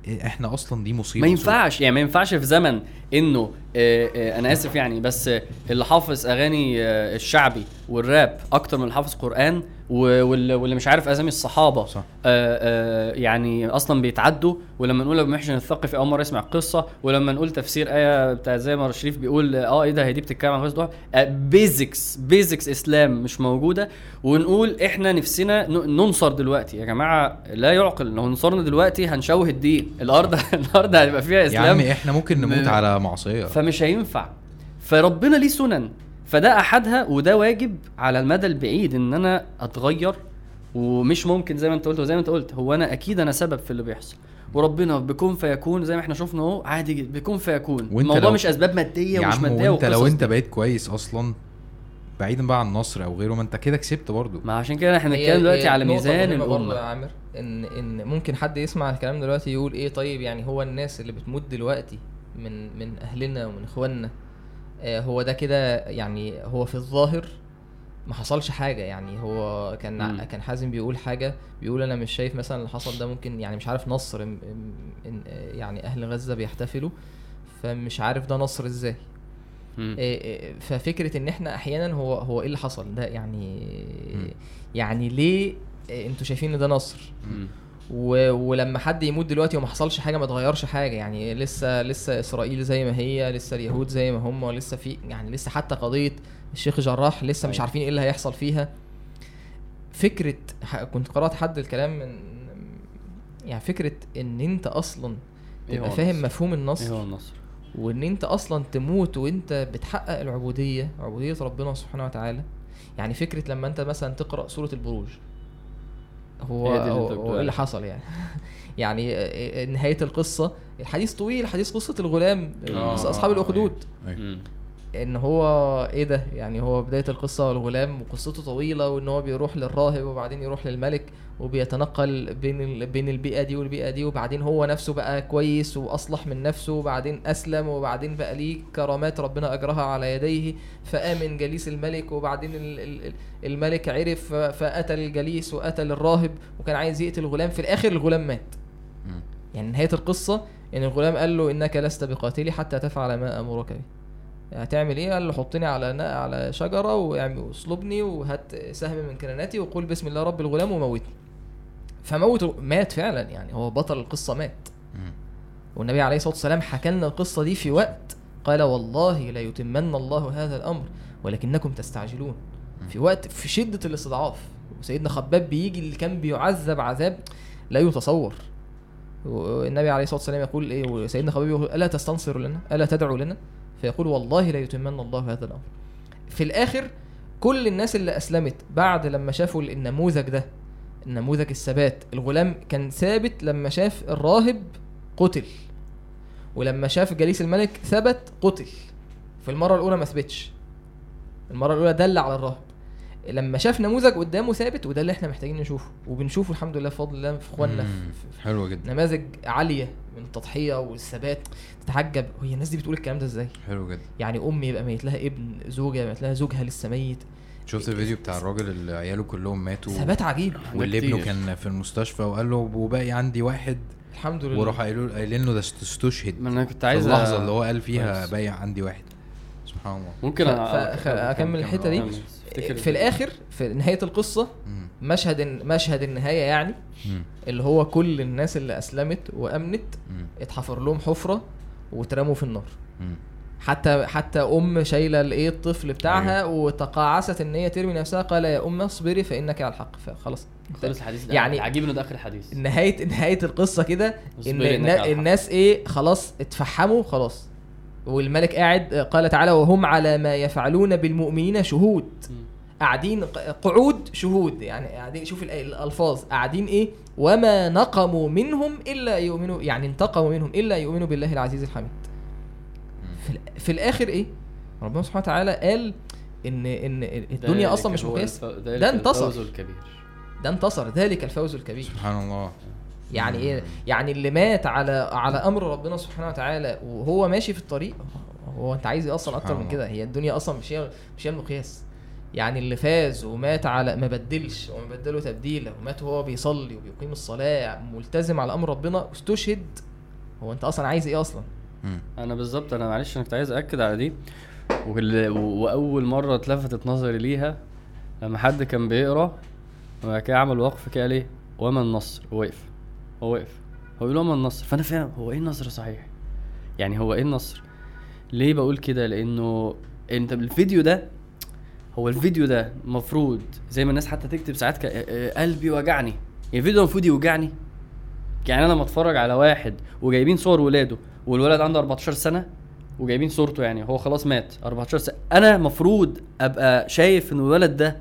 إيه، إحنا أصلا دي مصيبة ما ينفعش يعني ما ينفعش في زمن إنه آه، آه، أنا آسف يعني بس اللي حافظ أغاني آه، الشعبي والراب أكتر من اللي حافظ قرآن واللي مش عارف أسامي الصحابة. صح. آه، آه، يعني أصلا بيتعدوا ولما نقول ابو محجن الثقفي أول مرة يسمع القصة ولما نقول تفسير آية بتاع زي ما الشريف بيقول آه إيه ده هي دي بتتكلم عن قصة basics basics اسلام مش موجودة. ونقول إحنا نفسنا ننصر دلوقتي. يا جماعة لا يعقل لو نصرنا دلوقتي هنشوه الدين. الأرض الأرض هيبقى فيها يا اسلام عم إحنا ممكن نموت على معصية. فمش هينفع. فربنا ليه سنن؟ فده أحدها وده واجب على المدى البعيد إن أنا أتغير ومش ممكن زي ما أنت قلت وزي ما أنت قلت هو أنا أكيد أنا سبب في اللي بيحصل. وربنا بكون فيكون زي ما إحنا شفنا أهو عادي جدا بكون فيكون. الموضوع لو- مش أسباب مادية يا ومش عم مادية وأنت لو أنت. بقيت كويس أصلا بعيدا بقى عن النصر أو غيره ما أنت كده كسبت برضو ما عشان كده إحنا بنتكلم دلوقتي على ميزان برضه يا الامه عامر إن إن ممكن حد يسمع الكلام دلوقتي يقول إيه طيب يعني هو الناس اللي بتموت دلوقتي من من أهلنا ومن إخواننا هو ده كده يعني هو في الظاهر ما حصلش حاجة يعني هو كان مم. كان حازم بيقول حاجة بيقول أنا مش شايف مثلا اللي حصل ده ممكن يعني مش عارف نصر آه، يعني أهل غزة بيحتفلوا فمش عارف ده نصر إزاي. إيه إيه ففكرة إن إحنا أحيانا هو هو إيه اللي حصل ده يعني مم. يعني ليه أنتوا شايفين إن ده نصر مم. و... ولما حد يموت دلوقتي وما حصلش حاجة ما اتغيرش حاجة يعني لسه لسه إسرائيل زي ما هي لسه اليهود زي ما هم ولسه في يعني لسه حتى قضية الشيخ جراح لسه مش أيوة. عارفين إيه اللي هيحصل فيها فكرة كنت قرأت حد الكلام من يعني فكرة إن أنت أصلا إيه تبقى هو فاهم؟ مفهوم إيه النصر هو النصر وإن أنت أصلا تموت وأنت بتحقق العبودية عبودية ربنا سبحانه وتعالى يعني فكرة لما أنت مثلا تقرأ سورة البروج هو اللي إيه اللي. حصل يعني يعني آه، آه، نهاية القصة الحديث طويل حديث قصة الغلام آه، أصحاب الأخدود أيوة. مم. إن هو إيه ده يعني هو بداية القصة والغلام وقصته طويلة وإن هو بيروح للراهب وبعدين يروح للملك وبيتنقل بين. بين البيئة دي والبيئة دي وبعدين هو نفسه بقى كويس وأصلح من نفسه وبعدين أسلم وبعدين بقى ليه كرامات ربنا أجرها على يديه فآمن جليس الملك وبعدين ال... ال... الملك عرف فقتل الجليس وقتل الراهب وكان عايز يقتل الغلام في الآخر الغلام مات. يعني نهاية القصة إن الغلام قال له إنك لست بقاتلي حتى تفعل ما أمرك به هتعمل إيه؟ قال له حطني على على شجرة واعمل واصلبني وهات سهم من كناناتي وقول بسم الله رب الغلام وموتني. فموت مات فعلا يعني هو بطل القصة مات. والنبي عليه الصلاة والسلام حكى لنا القصة دي في وقت قال والله لا يتمن الله هذا الأمر ولكنكم تستعجلون. في وقت في شدة الاستضعاف. وسيدنا خباب بيجي اللي كان بيعذب عذاب لا يتصور. والنبي عليه الصلاة والسلام يقول إيه؟ وسيدنا خباب يقول ألا تستنصر لنا؟ ألا تدعو لنا؟ فيقول والله لا يتمن الله هذا الأمر. في الآخر كل الناس اللي أسلمت بعد لما شافوا النموذج ده النموذج الثبات الغلام كان ثابت لما شاف الراهب قتل. ولما شاف جليس الملك ثبت قتل. في المرة الأولى ما ثبتش. المرة الأولى دل على الراهب. لما شاف نموذج قدامه ثابت وده اللي إحنا محتاجين نشوفه. وبنشوفه الحمد لله بفضل الله في إخواننا حلوة جدا. نماذج عالية من التضحية والثبات. تتعجب. هي الناس دي بتقول الكلام ده إزاي؟ حلو جدا. يعني أم يبقى ميت لها ابن زوجة ميت لها زوجها لسه ميت. شفت الفيديو بتاع الراجل اللي عياله كلهم ماتوا؟ ثبات عجيب. واللي ابنه. كان في المستشفى وقال له وباقي عندي واحد. الحمد لله. وراح قايلوا قايلين له ده است- استشهد. ما أنا كنت عايز اللحظة اللي هو قال فيها. باقي عندي واحد. سبحان الله. ممكن ف- أ- ف- أكمل الحتة دي. في الآخر في نهاية القصة. مشهد مشهد النهاية يعني. اللي هو كل الناس اللي أسلمت وأمنت. اتحفر لهم حفرة واترموا في النار. حتى حتى أم شايلة الإيه الطفل بتاعها وتقاعست إن هي ترمي نفسها قال يا أم اصبري فإنك على الحق فخلاص خلص الحديث ده يعني- عجيب إنه ده آخر الحديث نهاية نهاية القصة كده إن. الناس إيه خلاص اتفحموا خلاص والملك قاعد قال تعالى وهم على ما يفعلون بالمؤمنين شهود. قاعدين ق- قعود شهود يعني قاعدين شوف الألفاظ. قاعدين إيه؟ وما نقموا منهم إلا يؤمنوا يعني انتقموا منهم إلا يؤمنوا بالله العزيز الحميد. في, ال- في الآخر إيه؟ ربنا سبحانه وتعالى قال ان إن الدنيا أصلا مش مقياس. ده انتصر. الفوز الكبير. ده انتصر. ذلك الفوز الكبير. سبحان الله. يعني إيه؟ يعني اللي مات على على أمر ربنا سبحانه وتعالى وهو ماشي في الطريق هو أنت عايز إيه أصلا أكتر من. كده. هي الدنيا أصلا مش هي مش هي المقياس. يعني اللي فاز ومات على ما بدلش وما بدله تبديله ومات وهو بيصلي وبيقيم الصلاة ملتزم على أمر ربنا استشهد. هو أنت أصلا عايز إيه أصلا. أنا بالظبط أنا معلش أنا كنت عايز اكد على دي. وأول مرة اتلفتت نظري ليها لما حد كان بيقرأ وبعد كده عمل وقف كده ليه؟ وما النصر وقف هو وقف. هو بيقول وما النصر. فأنا فاهم هو إيه النصر صحيح؟ يعني هو إيه النصر؟ ليه بقول كده؟ لأنه أنت الفيديو ده هو الفيديو ده المفروض زي ما الناس حتى تكتب ساعات ك... آه، قلبي وجعني يعني الفيديو المفروض يوجعني؟ يعني أنا لما أتفرج على واحد وجايبين صور ولاده والولد عنده 14 سنة وجايبين صورته يعني هو خلاص مات 14 سنة أنا مفروض أبقى شايف إن الولد ده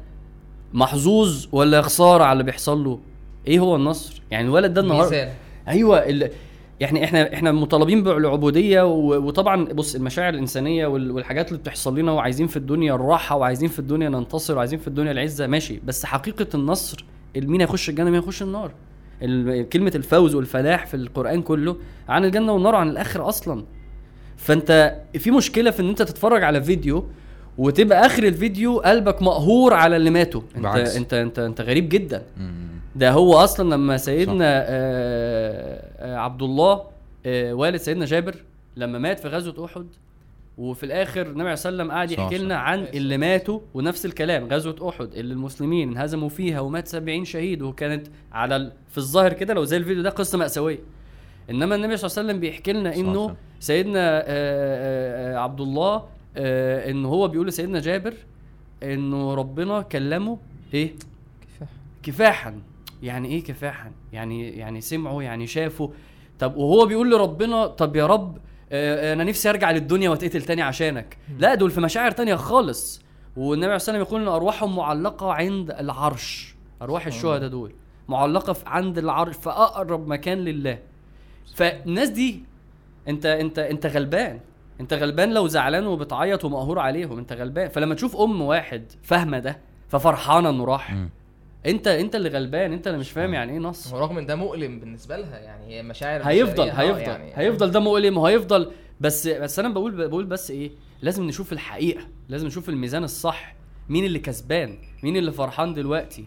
محظوظ ولا خساره على اللي بيحصل له؟ إيه هو النصر؟ يعني الولد ده النهارده أيوه ال... يعني إحنا إحنا مطالبين بالعبوديه و... وطبعا بص المشاعر الإنسانية وال... والحاجات اللي بتحصل لنا وعايزين في الدنيا الراحة وعايزين في الدنيا ننتصر وعايزين في الدنيا العزة ماشي. بس حقيقة النصر مين هيخش الجنة؟ مين هيخش النار؟ ال... كلمة الفوز والفلاح في القرآن كله عن الجنة والنار وعن الآخرة أصلا. فأنت في مشكلة في إن أنت تتفرج على فيديو وتبقى آخر الفيديو قلبك مقهور على اللي ماتوا أنت بعكس. أنت أنت أنت غريب جدا. مم. ده هو أصلا لما سيدنا آه آه عبد الله آه والد سيدنا جابر لما مات في غزوة أحد وفي الآخر النبي عليه والسلام قعد يحكي. لنا عن اللي ماتوا ونفس الكلام غزوة أحد اللي المسلمين انهزموا فيها ومات 70 شهيد وكانت على ال... في الظاهر كده لو زي الفيديو ده قصة مأساوية. إنما النبي صلى الله عليه وسلم بيحكي لنا إنه. سيدنا آه آه عبد الله إن هو بيقول لسيدنا جابر إنه ربنا كلمه إيه؟ كفاح كفاحا. يعني إيه كفاحا؟ يعني يعني سمعوا يعني شافوا. طب وهو بيقول لربنا طب يا رب آه، أنا نفسي أرجع للدنيا وأتقتل تاني عشانك. لا دول في مشاعر تانية خالص. والنبي عليه الصلاة والسلام يقول إن أرواحهم معلقة عند العرش. أرواح الشهداء دول معلقة في عند العرش في أقرب مكان لله. فالناس دي أنت أنت أنت غلبان. أنت غلبان لو زعلان وبتعيط ومقهور عليهم. أنت غلبان. فلما تشوف أم واحد فاهمة ده ففرحانة إنه راح. انت انت اللي غلبان انت اللي مش فاهم يعني إيه نصر. ورغم إن ده مؤلم بالنسبة لها يعني هي مشاعر هيفضل آه، هيفضل يعني. هيفضل ده مؤلم وهيفضل بس بس أنا بقول بقول بس إيه لازم نشوف الحقيقة لازم نشوف الميزان الصح. مين اللي كسبان؟ مين اللي فرحان دلوقتي؟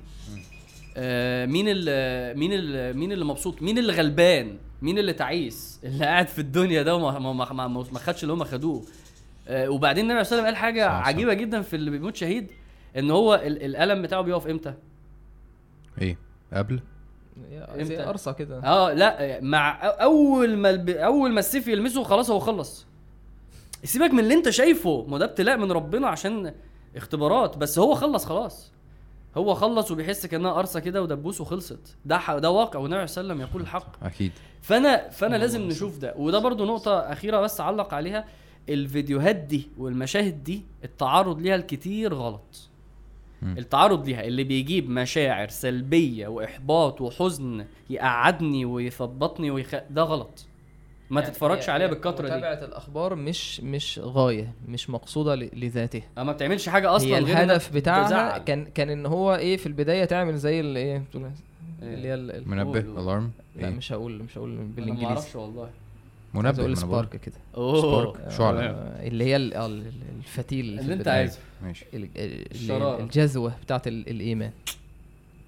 آه مين اللي مين اللي مين اللي مبسوط؟ مين اللي غلبان؟ مين اللي تعيس؟ اللي قاعد في الدنيا ده وما ما ما, ما, ما خدش اللي هم خدوه. آه وبعدين النبي صلى الله عليه وسلم قال حاجة صح، صح. عجيبة جدا في اللي بيموت شهيد إن هو ال- الألم بتاعه بيقف إمتى؟ إيه قبل؟ زي؟ قرصة كده. آه لا مع أول ما الب... أول ما السيف يلمسه خلاص هو خلص. سيبك من اللي أنت شايفه. ما ده ابتلاء من ربنا عشان اختبارات بس هو خلص خلاص. هو خلص وبيحس كأنها قرصة كده ودبوس وخلصت. ده ح... ده واقع والنبي صلى الله عليه وسلم يقول الحق. أكيد. فانا فأنا لازم نشوف ده. وده برضو نقطة أخيرة بس أعلق عليها. الفيديوهات دي والمشاهد دي التعرض ليها الكتير غلط. التعرض ليها اللي بيجيب مشاعر سلبية وإحباط وحزن يقعدني ويثبطني ويخ... ده غلط. ما يعني تتفرجش هي- عليها بالكترة دي. متابعة الأخبار مش مش غاية مش مقصودة ل- لذاتها. ما بتعملش حاجة أصلا هي الهدف بتاعها تزعل. كان كان إن هو إيه في البداية تعمل زي اللي إيه إيه؟ اللي هي منبه. الارم لا إيه؟ مش هقول مش هقول أنا ما بالإنجليزي. أعرفش والله. منبه بقول. سبارك كده أوه سبارك. شعلة. اللي هي ال- آه، ال- الفتيل في اللي أنت. عايزه ماشي. الجذوة بتاعت ال- الإيمان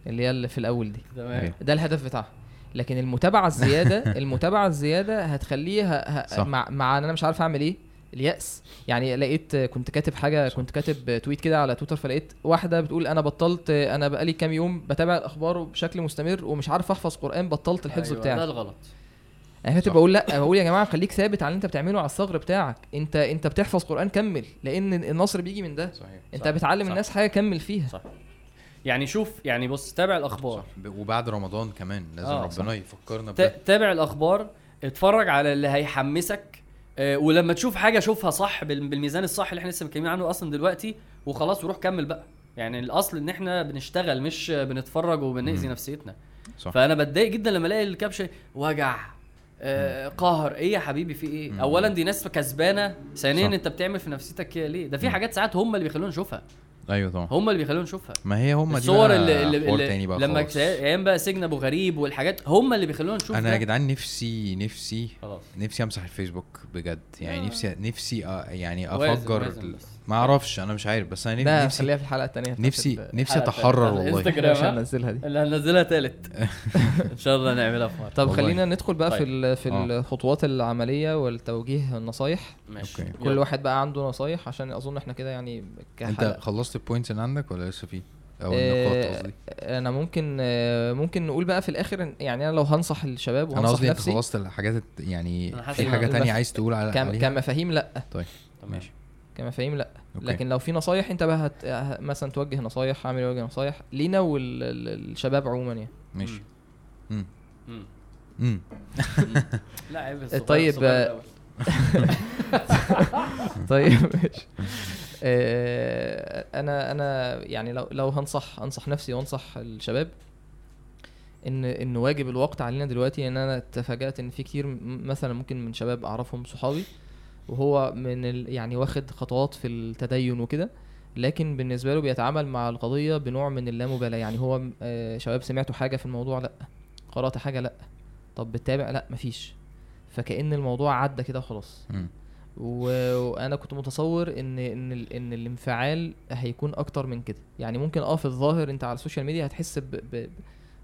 اللي هي اللي في الأول دي تمام أيوه. ده الهدف بتاعها لكن المتابعة الزيادة المتابعة الزيادة هتخليها ه... صح. مع مع إن أنا مش عارف أعمل إيه اليأس يعني لقيت كنت كاتب حاجة كنت كاتب تويت كده على تويتر فلقيت واحدة بتقول أنا بطلت أنا بقالي كام يوم بتابع الأخبار بشكل مستمر ومش عارف أحفظ قرآن بطلت الحفظ أيوة، بتاعي ده الغلط أنا كنت صح. بقول لا بقول يا جماعة خليك ثابت على اللي أنت بتعمله على الثغر بتاعك. أنت أنت بتحفظ قرآن كمل لأن النصر بيجي من ده. صحيح أنت صح، بتعلم صح. الناس حاجة كمل فيها. صح. يعني شوف يعني بص تابع الأخبار. ب- وبعد رمضان كمان لازم آه، ربنا يفكرنا تا- بده. تابع الأخبار اتفرج على اللي هيحمسك آه، ولما تشوف حاجة شوفها صح بال- بالميزان الصح اللي إحنا لسه متكلمين عنه أصلا دلوقتي وخلاص وروح كمل بقى. يعني الأصل إن إحنا بنشتغل مش بنتفرج وبنأذي. نفسيتنا. صح. فأنا بتضايق جدا لما ألاقي الكابشن وجع. آه قهر إيه يا حبيبي في إيه مم. اولا دي ناس كسبانة ثانيا. أنت بتعمل في نفسيتك كده ليه ده في. حاجات ساعات هم اللي بيخلونا نشوفها أيوه طبعا هم اللي بيخلونا نشوفها ما هي هم دي الصور اللي, اللي, اللي بقى لما أيام بقى سجن أبو غريب والحاجات هم اللي بيخلونا نشوف أنا يا. جدعان نفسي نفسي خلاص نفسي أمسح الفيسبوك بجد يعني آه. نفسي نفسي أ- يعني أفجر. ما أعرفش أنا مش عارف بس أنا نفسي خليها في الحلقة الثانية نفسي نفسي أتحرر. والله الإنستجرام. مش ها؟ هنزلها دي اللي هننزلها تالت إن شاء الله نعملها في مرة طب. خلينا ندخل بقى في طيب. ال- في آه. الخطوات العملية والتوجيه والنصايح ماشي أوكي. كل واحد بقى عنده نصايح عشان أظن إحنا كده يعني أنت كحلقة. خلصت ال points اللي عندك ولا لسه في أو آه، النقاط قصدي أنا ممكن آه، ممكن نقول بقى في الآخر يعني أنا لو هنصح الشباب أنا وهنصح قصدي أنت خلصت الحاجات يعني في حاجة تانية عايز تقول على كمفاهيم لأ طيب. ماشي كمفاهيم لا. okay. لكن لو في نصايح أنت بقى هت... مثلا توجه نصايح عامل وجه نصايح لينا والشباب عموما يعني. ماشي. امم مم. امم لا عيب طيب، آه،. طيب ماشي. آه، أنا أنا يعني لو لو هنصح أنصح نفسي وأنصح الشباب إن إن واجب الوقت علينا دلوقتي إن أنا تفاجات إن في كتير م- مثلا ممكن من شباب أعرفهم صحابي وهو من ال يعني واخد خطوات في التدين وكده لكن بالنسبة له بيتعامل مع القضية بنوع من اللامبالاة. يعني هو آه، شباب سمعتوا حاجة في الموضوع؟ لأ. قرأت حاجة؟ لأ. طب بتتابع؟ لأ مفيش. فكأن الموضوع عدى كده وخلاص. وأنا كنت متصور إن إن إن الانفعال هيكون أكتر من كده. يعني ممكن آه في الظاهر أنت على السوشيال ميديا هتحس ب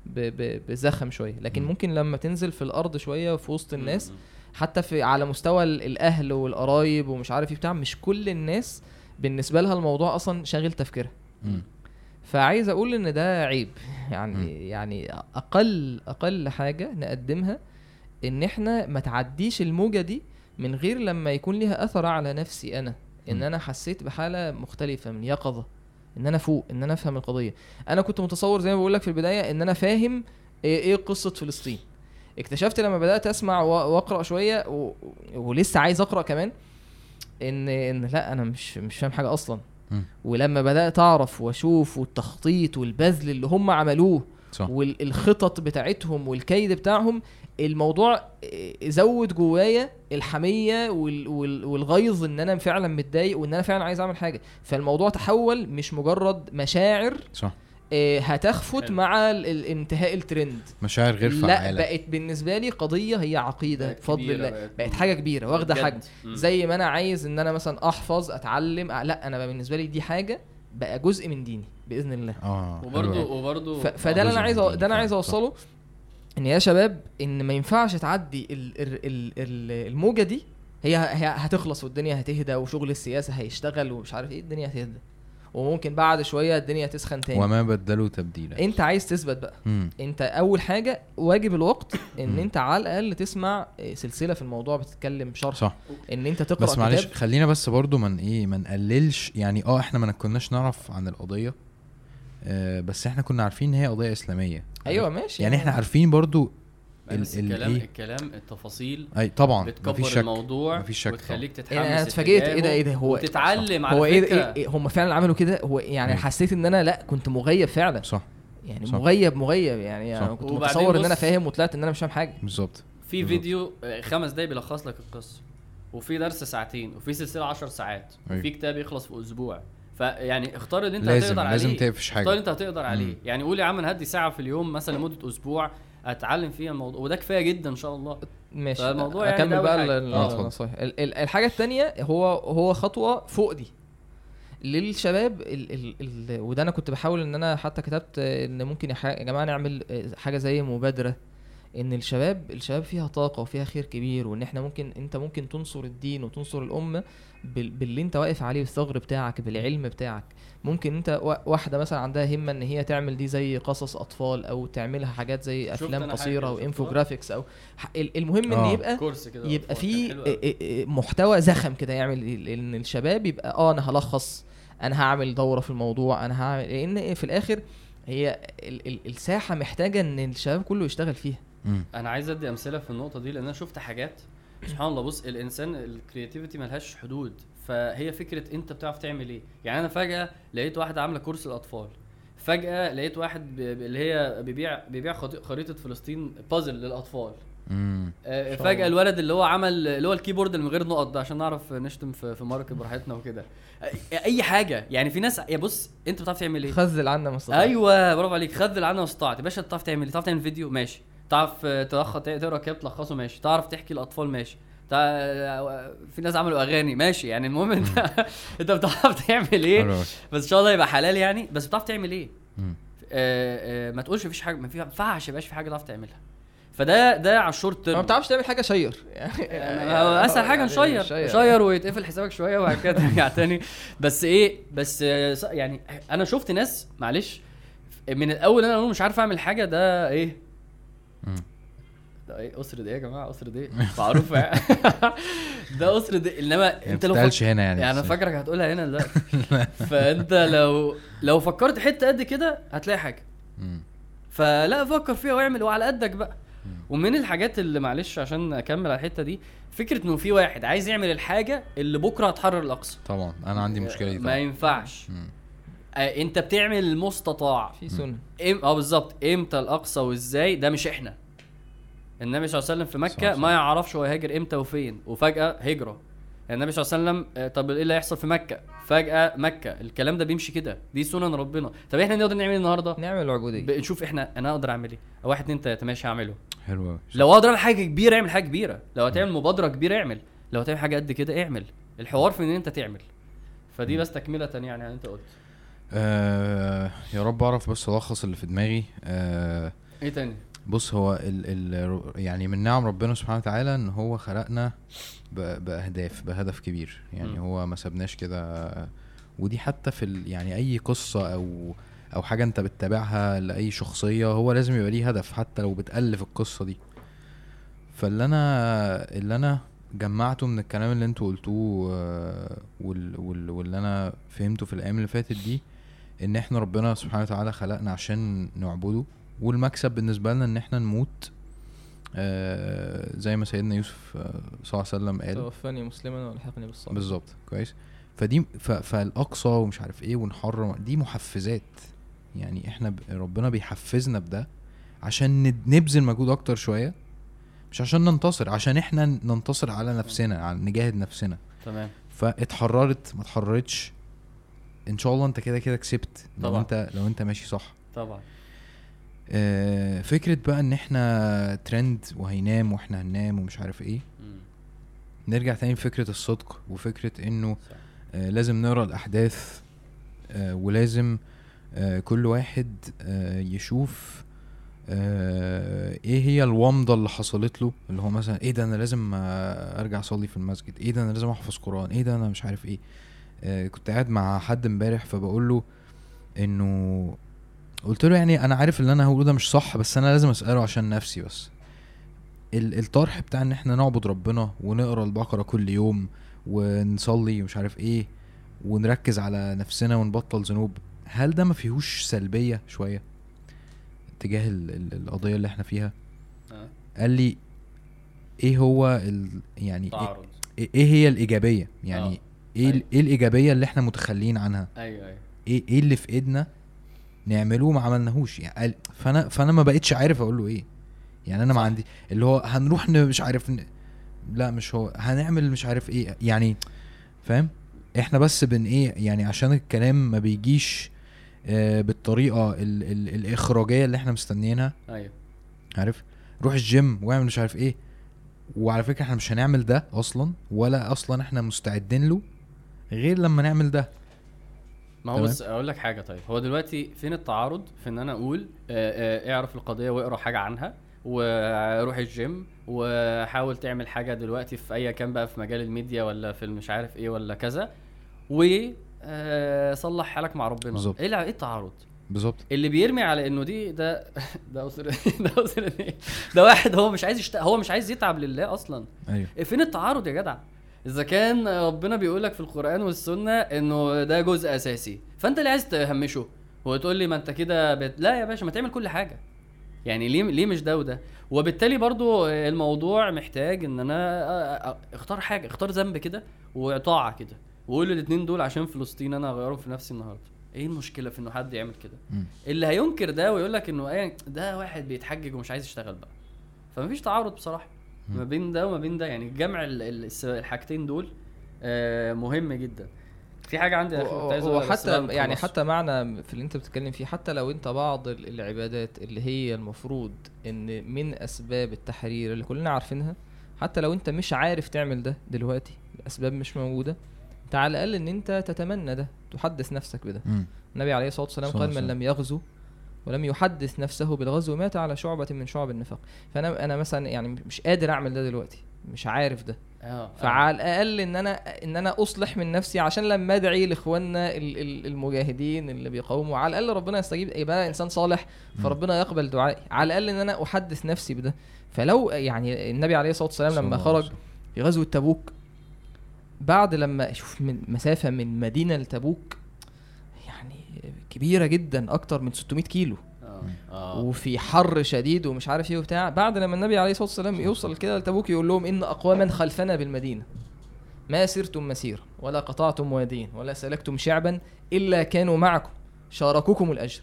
ب بزخم شوية. لكن مم. ممكن لما تنزل في الأرض شوية في وسط الناس. حتى في على مستوى ال- الأهل والقرايب ومش عارف إيه بتاع مش كل الناس بالنسبة لها الموضوع أصلا شاغل تفكيرها. فعايز أقول إن ده عيب. يعني مم. يعني أقل أقل حاجة نقدمها إن إحنا ما تعديش الموجة دي من غير لما يكون ليها أثر على نفسي أنا. إن مم. أنا حسيت بحالة مختلفة من يقظه إن أنا فوق إن أنا أفهم القضية. أنا كنت متصور زي ما بقول لك في البداية إن أنا فاهم إيه, إيه قصة فلسطين. اكتشفت لما بدأت أسمع وأقرأ شوية و... ولسه عايز أقرأ كمان ان إن لا أنا مش مش فاهم حاجة أصلا. ولما بدأت أعرف وأشوف والتخطيط والبذل اللي هم عملوه صح. والخطط بتاعتهم والكيد بتاعهم الموضوع زود جوايا الحمية وال- وال- والغيظ إن أنا فعلا متضايق وإن أنا فعلا عايز أعمل حاجة. فالموضوع تحول مش مجرد مشاعر صح. هتخفت حلو. مع انتهاء الترند مشاعر غير لا فعاله بقت بالنسبة لي قضية هي عقيدة بفضل الله بقت- بقت حاجة كبيرة واخدة. حجم. زي ما أنا عايز إن أنا مثلا أحفظ أتعلم أ- لا أنا بقى بالنسبة لي دي حاجة بقى جزء من ديني بإذن الله آه. وبرضه ف... فده اللي أنا عايز ده أنا عايز. أوصله إن يا شباب إن ما ينفعش تعدي ال... ال... ال... ال... الموجة دي هي... هي هتخلص والدنيا هتهدى وشغل السياسة هيشتغل ومش عارف إيه الدنيا هتهدى وممكن بعد شوية الدنيا تسخن تاني. وما بدلوا تبديلا. انت عايز تثبت بقى. امم انت اول حاجة واجب الوقت ان مم. انت على الأقل تسمع آه، سلسلة في الموضوع بتتكلم شرح صح. ان انت تقرأ بس معلش كتاب. خلينا بس برضو من إيه ما نقللش. يعني آه إحنا ما كناش نعرف عن القضية آه بس إحنا كنا عارفين إن هي قضية إسلامية. أيوه ماشي. يعني إحنا عارفين برضو ال- ال- الكلام إيه؟ الكلام التفاصيل أي طبعا بتكبر مفيش شك الموضوع مفيش شك وتخليك تتحمس يعني أنا اتفاجئت إيه ده إيه ده؟ هو وتتعلم على هو إيه, فكرة. إيه, إيه هم فعلا عملوا كده؟ هو يعني. حسيت إن أنا لأ كنت مغيب فعلا. صح. يعني صح. مغيب مغيب يعني صح. أنا كنت متصور إن أنا فاهم وطلعت إن أنا مش فاهم حاجة. بالظبط. في. فيديو آه، خمس دقايق بيلخص لك القصة. وفي درس ساعتين وفي سلسلة 10 ساعات أيوة. وفي كتاب يخلص في أسبوع. فيعني اختار اللي أنت لازم هتقدر لازم عليه. تقفش اختار اللي حاجة أنت هتقدر عليه. مم. يعني قول يا عم أنا هدي ساعة في اليوم مثلا لمدة أسبوع. اتعلم فيها الموضوع وده كفاية جدا إن شاء الله. ماشي فالموضوع يعني أكمل بقى آه،. النصايح ال- ال- الحاجة الثانية هو هو خطوة فوق دي. للشباب ال ال ال وده أنا كنت بحاول إن أنا حتى كتبت إن ممكن يا ح- يا جماعة نعمل حاجة زي مبادرة. إن الشباب الشباب فيها طاقة وفيها خير كبير وإن إحنا ممكن أنت ممكن تنصر الدين وتنصر الأمة بال- باللي أنت واقف عليه بالثغر بتاعك بالعلم بتاعك ممكن أنت وا- واحدة مثلا عندها همة إن هي تعمل دي زي قصص أطفال أو تعملها حاجات زي أفلام قصيرة. وإنفوجرافيكس أو المهم إن آه. يبقى كورس كده يبقى في محتوى زخم كده يعمل إن الشباب يبقى آه أنا هلخص أنا هعمل دورة في الموضوع أنا هعمل لأن في الآخر هي ال ال الساحة محتاجة إن الشباب كله يشتغل فيها مم. أنا عايز ادي امثله في النقطه دي لأن أنا شفت حاجات. سبحان الله بص الانسان ال creativity ملهاش حدود. فهي فكرة انت بتعرف تعمل إيه. يعني أنا فجأة لقيت واحدة عاملة course الاطفال فجأة لقيت واحد ب- اللي هي بيبيع بيبيع خريطة فلسطين بازل للأطفال. امم آه، فجأة. الولد اللي هو عمل اللي هو ال keyboard اللي من غير نقط ده عشان نعرف نشتم في في مارك براحتنا وكده. اي حاجة. يعني في ناس يا بص انت بتعرف تعمل إيه؟ خذل عنا ما استطعت. أيوه برافو عليك. خذل عنا ما استطعت يا باشا تعرف تعمل إيه؟ تعرف تعمل فيديو؟ ماشي. تعرف آه، تلخص تقرأ كتاب تلخصه ماشي. تعرف تحكي الأطفال ماشي. في ناس عملوا أغاني ماشي. يعني المهم انت انت بتعرف تعمل إيه. بس إن شاء الله يبقى حلال يعني. بس بتعرف تعمل إيه. آه، آه، ما تقولش مفيش حاجة ما ما ينفعش يبقاش في حاجة تعرف تعملها. فده ده على ال short term ما بتعرفش تعمل حاجة share. يعني أسهل حاجة نشير شير. ويتقفل حسابك شوية وبعد كده ترجع تاني. بس إيه بس يعني أنا شفت ناس معلش من الأول أنا مش عارف أعمل حاجة ده إيه. ده إيه؟ أسرة إيه يا جماعة؟ أسرة إيه؟ معروفه يعني. ده أسرة إيه؟ إنما أنت ما لو فك... هنا يعني يعني أنا فاكرك هتقولها هنا دلوقتي. فأنت لو لو فكرت حتة قد كده هتلاقي حاجة. فلا فكر فيها واعمل وعلى قدك بقى. ومن الحاجات اللي معلش عشان أكمل على الحتة دي فكرة إنه في واحد عايز يعمل الحاجة اللي بكرة هتحرر الأقصى. طبعا. أنا عندي مشكلة دي ما طبعا. ينفعش. مم. آه انت بتعمل المستطاع في سنة. إم... آه بالظبط. إمتى الأقصى وازاي؟ ده مش إحنا. النبي صلى الله عليه وسلم في مكة عليه ما يعرفش هو هاجر إمتى وفين. وفجأة هجرة. النبي صلى الله عليه وسلم آه، طب إيه اللي هيحصل في مكة؟ فجأة مكة. الكلام ده بيمشي كده. دي سنن ربنا. طب إحنا نقدر نعمل إيه النهارده؟ نعمل العبوديه بنشوف إحنا أنا أقدر أعمل إيه؟ واحد اتنين تلاتة. ماشي هعمله. حلو لو أقدر أعمل حاجة كبيرة اعمل حاجة كبيرة. لو هتعمل مبادرة كبيرة اعمل. لو هتعمل حاجة قد كده اعمل. الحوار في إن أنت تعمل. فدي بس تكملة يعني أنت قلت آه يا رب أعرف بس ألخص اللي في دماغي. آه إيه تاني؟ بص هو ال ال يعني من نعم ربنا سبحانه وتعالى إن هو خلقنا بأهداف بهدف كبير. يعني مم. هو ما سابناش كده. ودي حتى في ال يعني أي قصة أو أو حاجة أنت بتتابعها لأي شخصية هو لازم يبقى ليه هدف حتى لو بتالف القصة دي. فاللي أنا اللي أنا جمعته من الكلام اللي أنتوا قلتوه آه، وال وال واللي أنا فهمته في الأيام اللي فاتت دي إن إحنا ربنا سبحانه وتعالى خلقنا عشان نعبده والمكسب بالنسبة لنا إن إحنا نموت. آه زي ما سيدنا يوسف آه صلى الله عليه وسلم قال. توفاني مسلما والحقني بالصالحين بالظبط كويس. فدي ف فالأقصى ومش عارف إيه ونحرم دي محفزات. يعني إحنا ب... ربنا بيحفزنا بده عشان نبذل مجهود أكتر شوية مش عشان ننتصر عشان إحنا ننتصر على نفسنا على نجاهد نفسنا. تمام. فاتحررت ما اتحررتش. إن شاء الله أنت كده كده كسبت لو طبعا. انت لو أنت ماشي صح طبعا آه فكرة بقى إن إحنا ترند وهينام وإحنا هننام ومش عارف إيه مم. نرجع تاني لفكرة الصدق وفكرة إنه صح. آه لازم نقرأ الأحداث آه ولازم آه كل واحد آه يشوف آه إيه هي الومضة اللي حصلت له اللي هو مثلا إيه ده أنا لازم آه أرجع أصلي في المسجد إيه ده أنا لازم أحفظ قرآن إيه ده أنا مش عارف إيه كنت قاعد مع حد امبارح فبقول له إنه قلت له يعني أنا عارف اللي أنا هقوله ده مش صح بس أنا لازم أسأله عشان نفسي بس ال- الطرح بتاع إن إحنا نعبد ربنا ونقرأ البقرة كل يوم ونصلي ومش عارف إيه ونركز على نفسنا ونبطل ذنوب هل ده ما فيهوش سلبية شوية تجاه ال- ال- القضية اللي إحنا فيها آه. قال لي إيه هو ال يعني تعارض إيه, إيه هي الإيجابية يعني آه. إيه أيوة. إيه الإيجابية اللي إحنا متخلين عنها؟ أيوه أيوه. إيه إيه اللي في إيدنا نعمله وما عملناهوش؟ يعني قال فانا فأنا ما بقتش عارف أقول له إيه. يعني أنا ما. عندي اللي هو هنروح مش عارف ن... لا مش هو هنعمل مش عارف إيه. يعني فاهم؟ إحنا بس بن إيه يعني عشان الكلام ما بيجيش آه بالطريقة ال ال الإخراجية اللي إحنا مستنيينها. أيوه. عارف؟ روح الجيم واعمل مش عارف إيه. وعلى فكرة إحنا مش هنعمل ده أصلا ولا أصلا إحنا مستعدين له. غير لما نعمل ده. ما هو. بص أقول لك حاجة طيب. هو دلوقتي فين التعارض؟ في إن أنا أقول آه، آه، اعرف القضية واقرأ حاجة عنها وروح الجيم وحاول تعمل حاجة دلوقتي في اي كان بقى في مجال الميديا ولا في مش عارف إيه ولا كذا و آه، صلح حالك مع ربنا. بالظبط. إيه الع- إيه التعارض؟ بالظبط. اللي بيرمي على إنه دي ده ده أسر ده أسر إيه؟ ده واحد هو مش عايز يشت... هو مش عايز يتعب لله أصلا. أيوه. فين التعارض يا جدع؟ إذا كان ربنا بيقول لك في القرآن والسنة إنه ده جزء أساسي فأنت اللي عايز تهمشه؟ وتقول لي ما أنت كده بت... لا يا باشا ما تعمل كل حاجة. يعني ليه ليه مش ده وده؟ وبالتالي برضو الموضوع محتاج إن أنا اختار حاجة اختار ذنب كده وطاعه كده وقول الاثنين دول عشان فلسطين أنا هغيرهم في نفسي النهارده. إيه المشكلة في إنه حد يعمل كده. اللي هينكر ده ويقول لك إنه إيه ده واحد بيتحجج ومش عايز يشتغل بقى. فمفيش تعارض بصراحة. ما بين ده وما بين ده يعني جمع ال- ال- الس- الحاجتين دول آه مهم جدا في حاجة عندي وحتى يعني. حتى معنى في اللي أنت بتتكلم فيه حتى لو أنت بعض ال- العبادات اللي هي المفروض إن من أسباب التحرير اللي كلنا عارفينها حتى لو أنت مش عارف تعمل ده دلوقتي الاسباب مش موجودة أنت على الأقل إن أنت تتمنى ده تحدث نفسك بده. النبي عليه الصلاة والسلام صلى قال من لم يغزو ولم يحدث نفسه بالغزو مات على شعبة من شعب النفاق. فأنا أنا مثلا يعني مش قادر أعمل ده دلوقتي. مش عارف ده. آه آه. فعلى الأقل إن أنا إن أنا أصلح من نفسي عشان لما أدعي لإخواننا ال- ال- المجاهدين اللي بيقاوموا. على الأقل ربنا يستجيب. يبقى أنا إنسان صالح فربنا يقبل دعائي. على الأقل إن أنا أحدث نفسي بده. فلو يعني النبي عليه الصلاة والسلام لما خرج في غزوة تبوك بعد لما شوف من مسافة من مدينة لتبوك كبيرة جدا أكتر من 600 كيلو. آه. آه. وفي حر شديد ومش عارف إيه وبتاع. بعد لما النبي عليه الصلاة والسلام يوصل كده لتبوك يقول لهم إن أقواما خلفنا بالمدينة. ما سرتم مسيرا ولا قطعتم واديا ولا سلكتم شعبا إلا كانوا معكم. شاركوكم الأجر.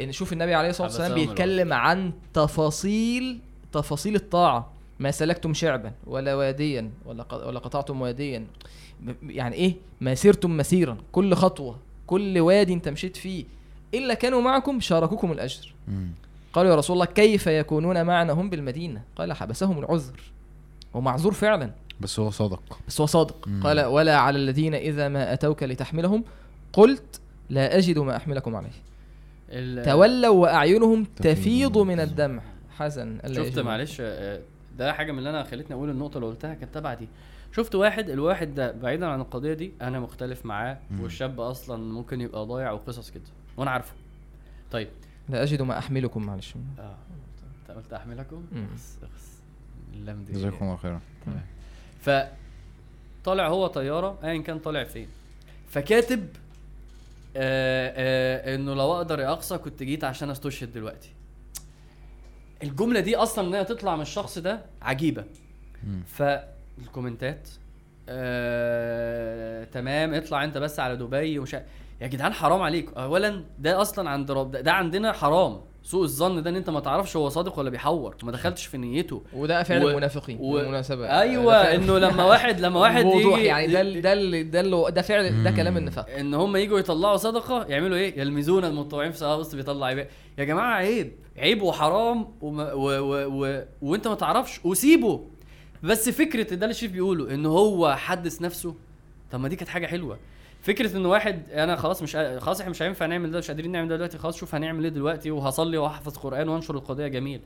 إن شوف النبي عليه الصلاة والسلام بيتكلم عن تفاصيل تفاصيل الطاعة. ما سلكتم شعبا ولا واديا ولا ولا قطعتم واديا. يعني إيه؟ ما سرتم مسيرا. كل خطوة. كل وادي انت مشيت فيه إلا كانوا معكم شاركوكم الأجر. مم. قالوا يا رسول الله كيف يكونون معنا هم بالمدينة؟ قال حبسهم العذر. هو معذور فعلا. بس هو صادق. بس هو صادق. مم. قال ولا على الذين إذا ما أتوك لتحملهم. قلت لا أجد ما أحملكم عليه. ال- تولوا وأعينهم تفيض. من الدمع. حزن شفت. معلش آه، ده حاجة من اللي أنا خلتني أقول النقطة اللي قلتها كانت تبع دي شفت واحد الواحد ده بعيدا عن القضية دي أنا مختلف معاه مم. والشاب أصلا ممكن يبقى ضايع وقصص كده وأنا عارفه. طيب. لا أجد ما أحملكم معلش. آه. أنت قلت أحملكم. اخس اخس اللام دي جزاكم الله خيرا. تمام. ف طالع هو طيارة ايا كان طالع فين. فكاتب آه آه إنه لو أقدر يا أقصى كنت جيت عشان أستشهد دلوقتي. الجملة دي أصلا إن هي تطلع من الشخص ده عجيبة. مم. فالكومنتات آه تمام اطلع انت بس على دبي ومش يا جدعان حرام عليك. اولا ده أصلا عند رب ده, ده عندنا حرام. سوء الظن ده إن أنت ما تعرفش هو صادق ولا بيحور. ما دخلتش في نيته. وده فعل و- المنافقين و- بالمناسبة. أيوه إنه لما واحد لما واحد بوضوح يجي يعني ده ال- ده ال- ده اللي- ده فعل ده. كلام النفاق. إن هم يجوا يطلعوا صدقة يعملوا إيه؟ يلمزون المتطوعين في صلاه بص بيطلع عيب. يا جماعة عيب. عيب وحرام وما و و و وأنت ما تعرفش. وسيبه. بس فكرة ده اللي الشيف بيقوله إن هو حدث نفسه. طب ما دي كانت حاجة حلوة. فكرة إن واحد أنا خلاص مش خلاص إحنا مش هينفع نعمل ده مش قادرين نعمل ده دلوقتي خلاص شوف هنعمل إيه دلوقتي وهصلي وهحفظ قرآن وأنشر القضية جميل.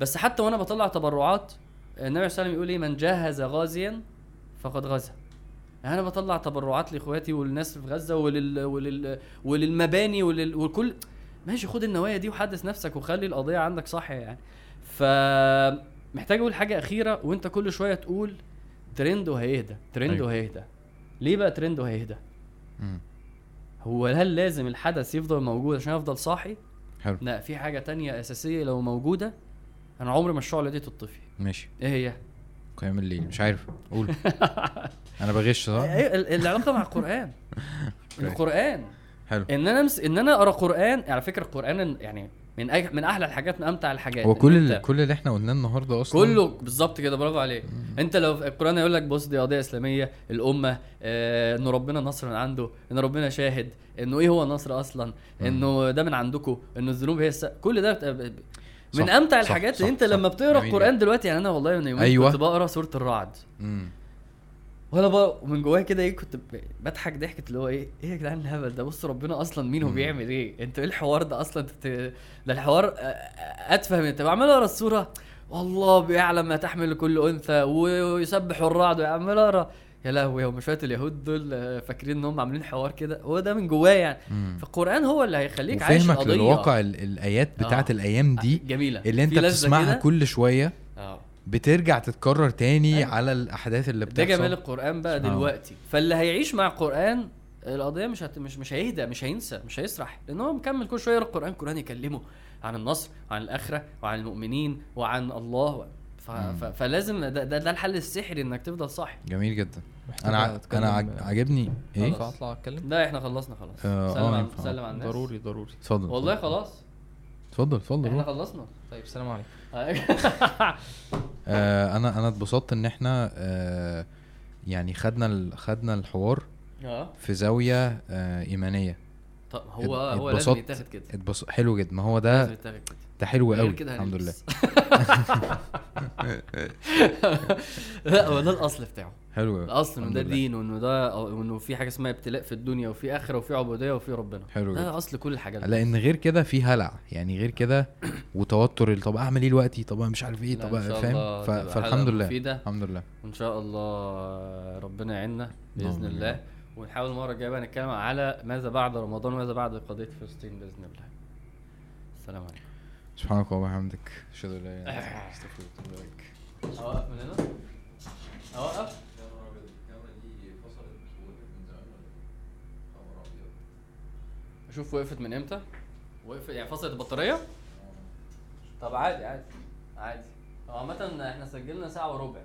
بس حتى وأنا بطلع تبرعات النبي صلى الله عليه وسلم يقول إيه؟ من جهز غازيا فقد غزا. أنا بطلع تبرعات لإخواتي والناس في غزة ولل ولل وللمباني ولل والكل ماشي خد النوايا دي وحدث نفسك وخلي القضية عندك صح يعني. ف محتاج أقول حاجة أخيرة وأنت كل شوية تقول ترند وهيهدى ترند أيوة. وهيهدى. ليه بقى ترند وهيهدى. هو هل لازم الحدث يفضل موجود عشان افضل صاحي؟ حلو. لا في حاجة تانية أساسية لو موجودة أنا عمري ما الشعله دي تطفي. ماشي. إيه هي؟ قيام الليل. مش عارف. قول. أنا بغش صح؟ ال- العلاقة مع القرآن. القرآن. حلو. إن أنا أمس... إن أنا أقرأ قرآن على فكرة القرآن يعني من أج... من أحلى الحاجات من أمتع الحاجات هو كل أنت- ال- كل اللي إحنا قلناه النهارده أصلا كله بالظبط كده برافو عليك أنت لو القرآن يقول لك بص دي قضية إسلامية الأمة آه إنه ربنا نصر من عنده ان ربنا شاهد إنه إيه هو النصر أصلا إنه ده من عندكم إنه الذنوب هي الس... كل ده بت... من صح، أمتع صح، الحاجات صح، اللي أنت صح. لما بتقرأ القرآن. دلوقتي يعني أنا والله من يومين أيوة. كنت بقرأ سورة الرعد مم. وأنا بقى ومن جوايا كده إيه كنت بضحك ضحكة اللي هو إيه إيه يا جدعان الهبل ده؟ بص ربنا أصلا مين هو مم. بيعمل إيه؟ أنتوا إيه الحوار ده أصلا؟ انت ده الحوار أتفه من انت بعمل اقرا السوره والله بيعلم ما تحمل كل أنثى ويسبح الرعد. وعمال اقرا يا لهوي هم شوية اليهود دول فاكرين إن هم عاملين حوار كده. هو ده من جوايا يعني. مم. فالقرآن هو اللي هيخليك عايش قضيه للواقع ال- الآيات بتاعت آه. الأيام دي جميلة. اللي أنت بتسمعها كده. كل شوية. آه. بترجع تتكرر تاني أيوة. على الأحداث اللي ده بتحصل. جمال القرآن بقى الله. دلوقتي. فاللي هيعيش مع القرآن القضية مش هت... مش مش هيهدى مش هينسى مش هيسرح. لأن هو مكمل كل شوية يقرا القرآن القرآن يكلمه عن النصر وعن الآخرة وعن المؤمنين وعن الله. و... ف... ف... فلازم ده, ده ده الحل السحري إنك تفضل صاحي. جميل جدا. أنا ع- أنا عاجبني إيه؟ ينفع أطلع أتكلم؟ لا إحنا خلصنا خلاص. آه، سلم آه، على ينفع. سلم على الناس. ضروري ضروري. اتفضل والله. خلاص. اتفضل اتفضل إحنا. خلصنا. طيب السلام عليكم. آه أنا أنا اتبسطت إن إحنا آه يعني خدنا ال- خدنا الحوار آه. في زاوية آه إيمانية. طب هو هو لازم. يتاخد كده. اتبص حلو جدا. ما هو لازم ده يتاخد كده. ده حلو قوي كده الحمد لله. لا هو ده الأصل بتاعه حلو قوي الأصل إنه ده. دين وإنه ده وإنه في حاجة اسمها ابتلاء في الدنيا وفي آخرة وفي عبودية وفي ربنا حلو ده أصل كل الحاجات دي. لأن غير كده في هلع يعني غير كده وتوتر طب أعمل إيه دلوقتي طب مش عارف إيه طب فاهم فالحمد لله. الحمد لله وان شاء الله ربنا يعيننا بإذن الله. ونحاول المرة الجاية بقى نتكلم على ماذا بعد رمضان وماذا بعد قضية فلسطين بإذن الله السلام عليكم سبحانك اللهم وبحمدك. أشهد أن لا إله إلا أنت أستغفرك وأتوب إليك. أوقف من هنا؟ أوقف؟ أشوف وقفت من إمتى؟ وقفت يعني فصلت البطارية؟ طب عادي عادي عادي. هو عامة إحنا سجلنا ساعة وربع.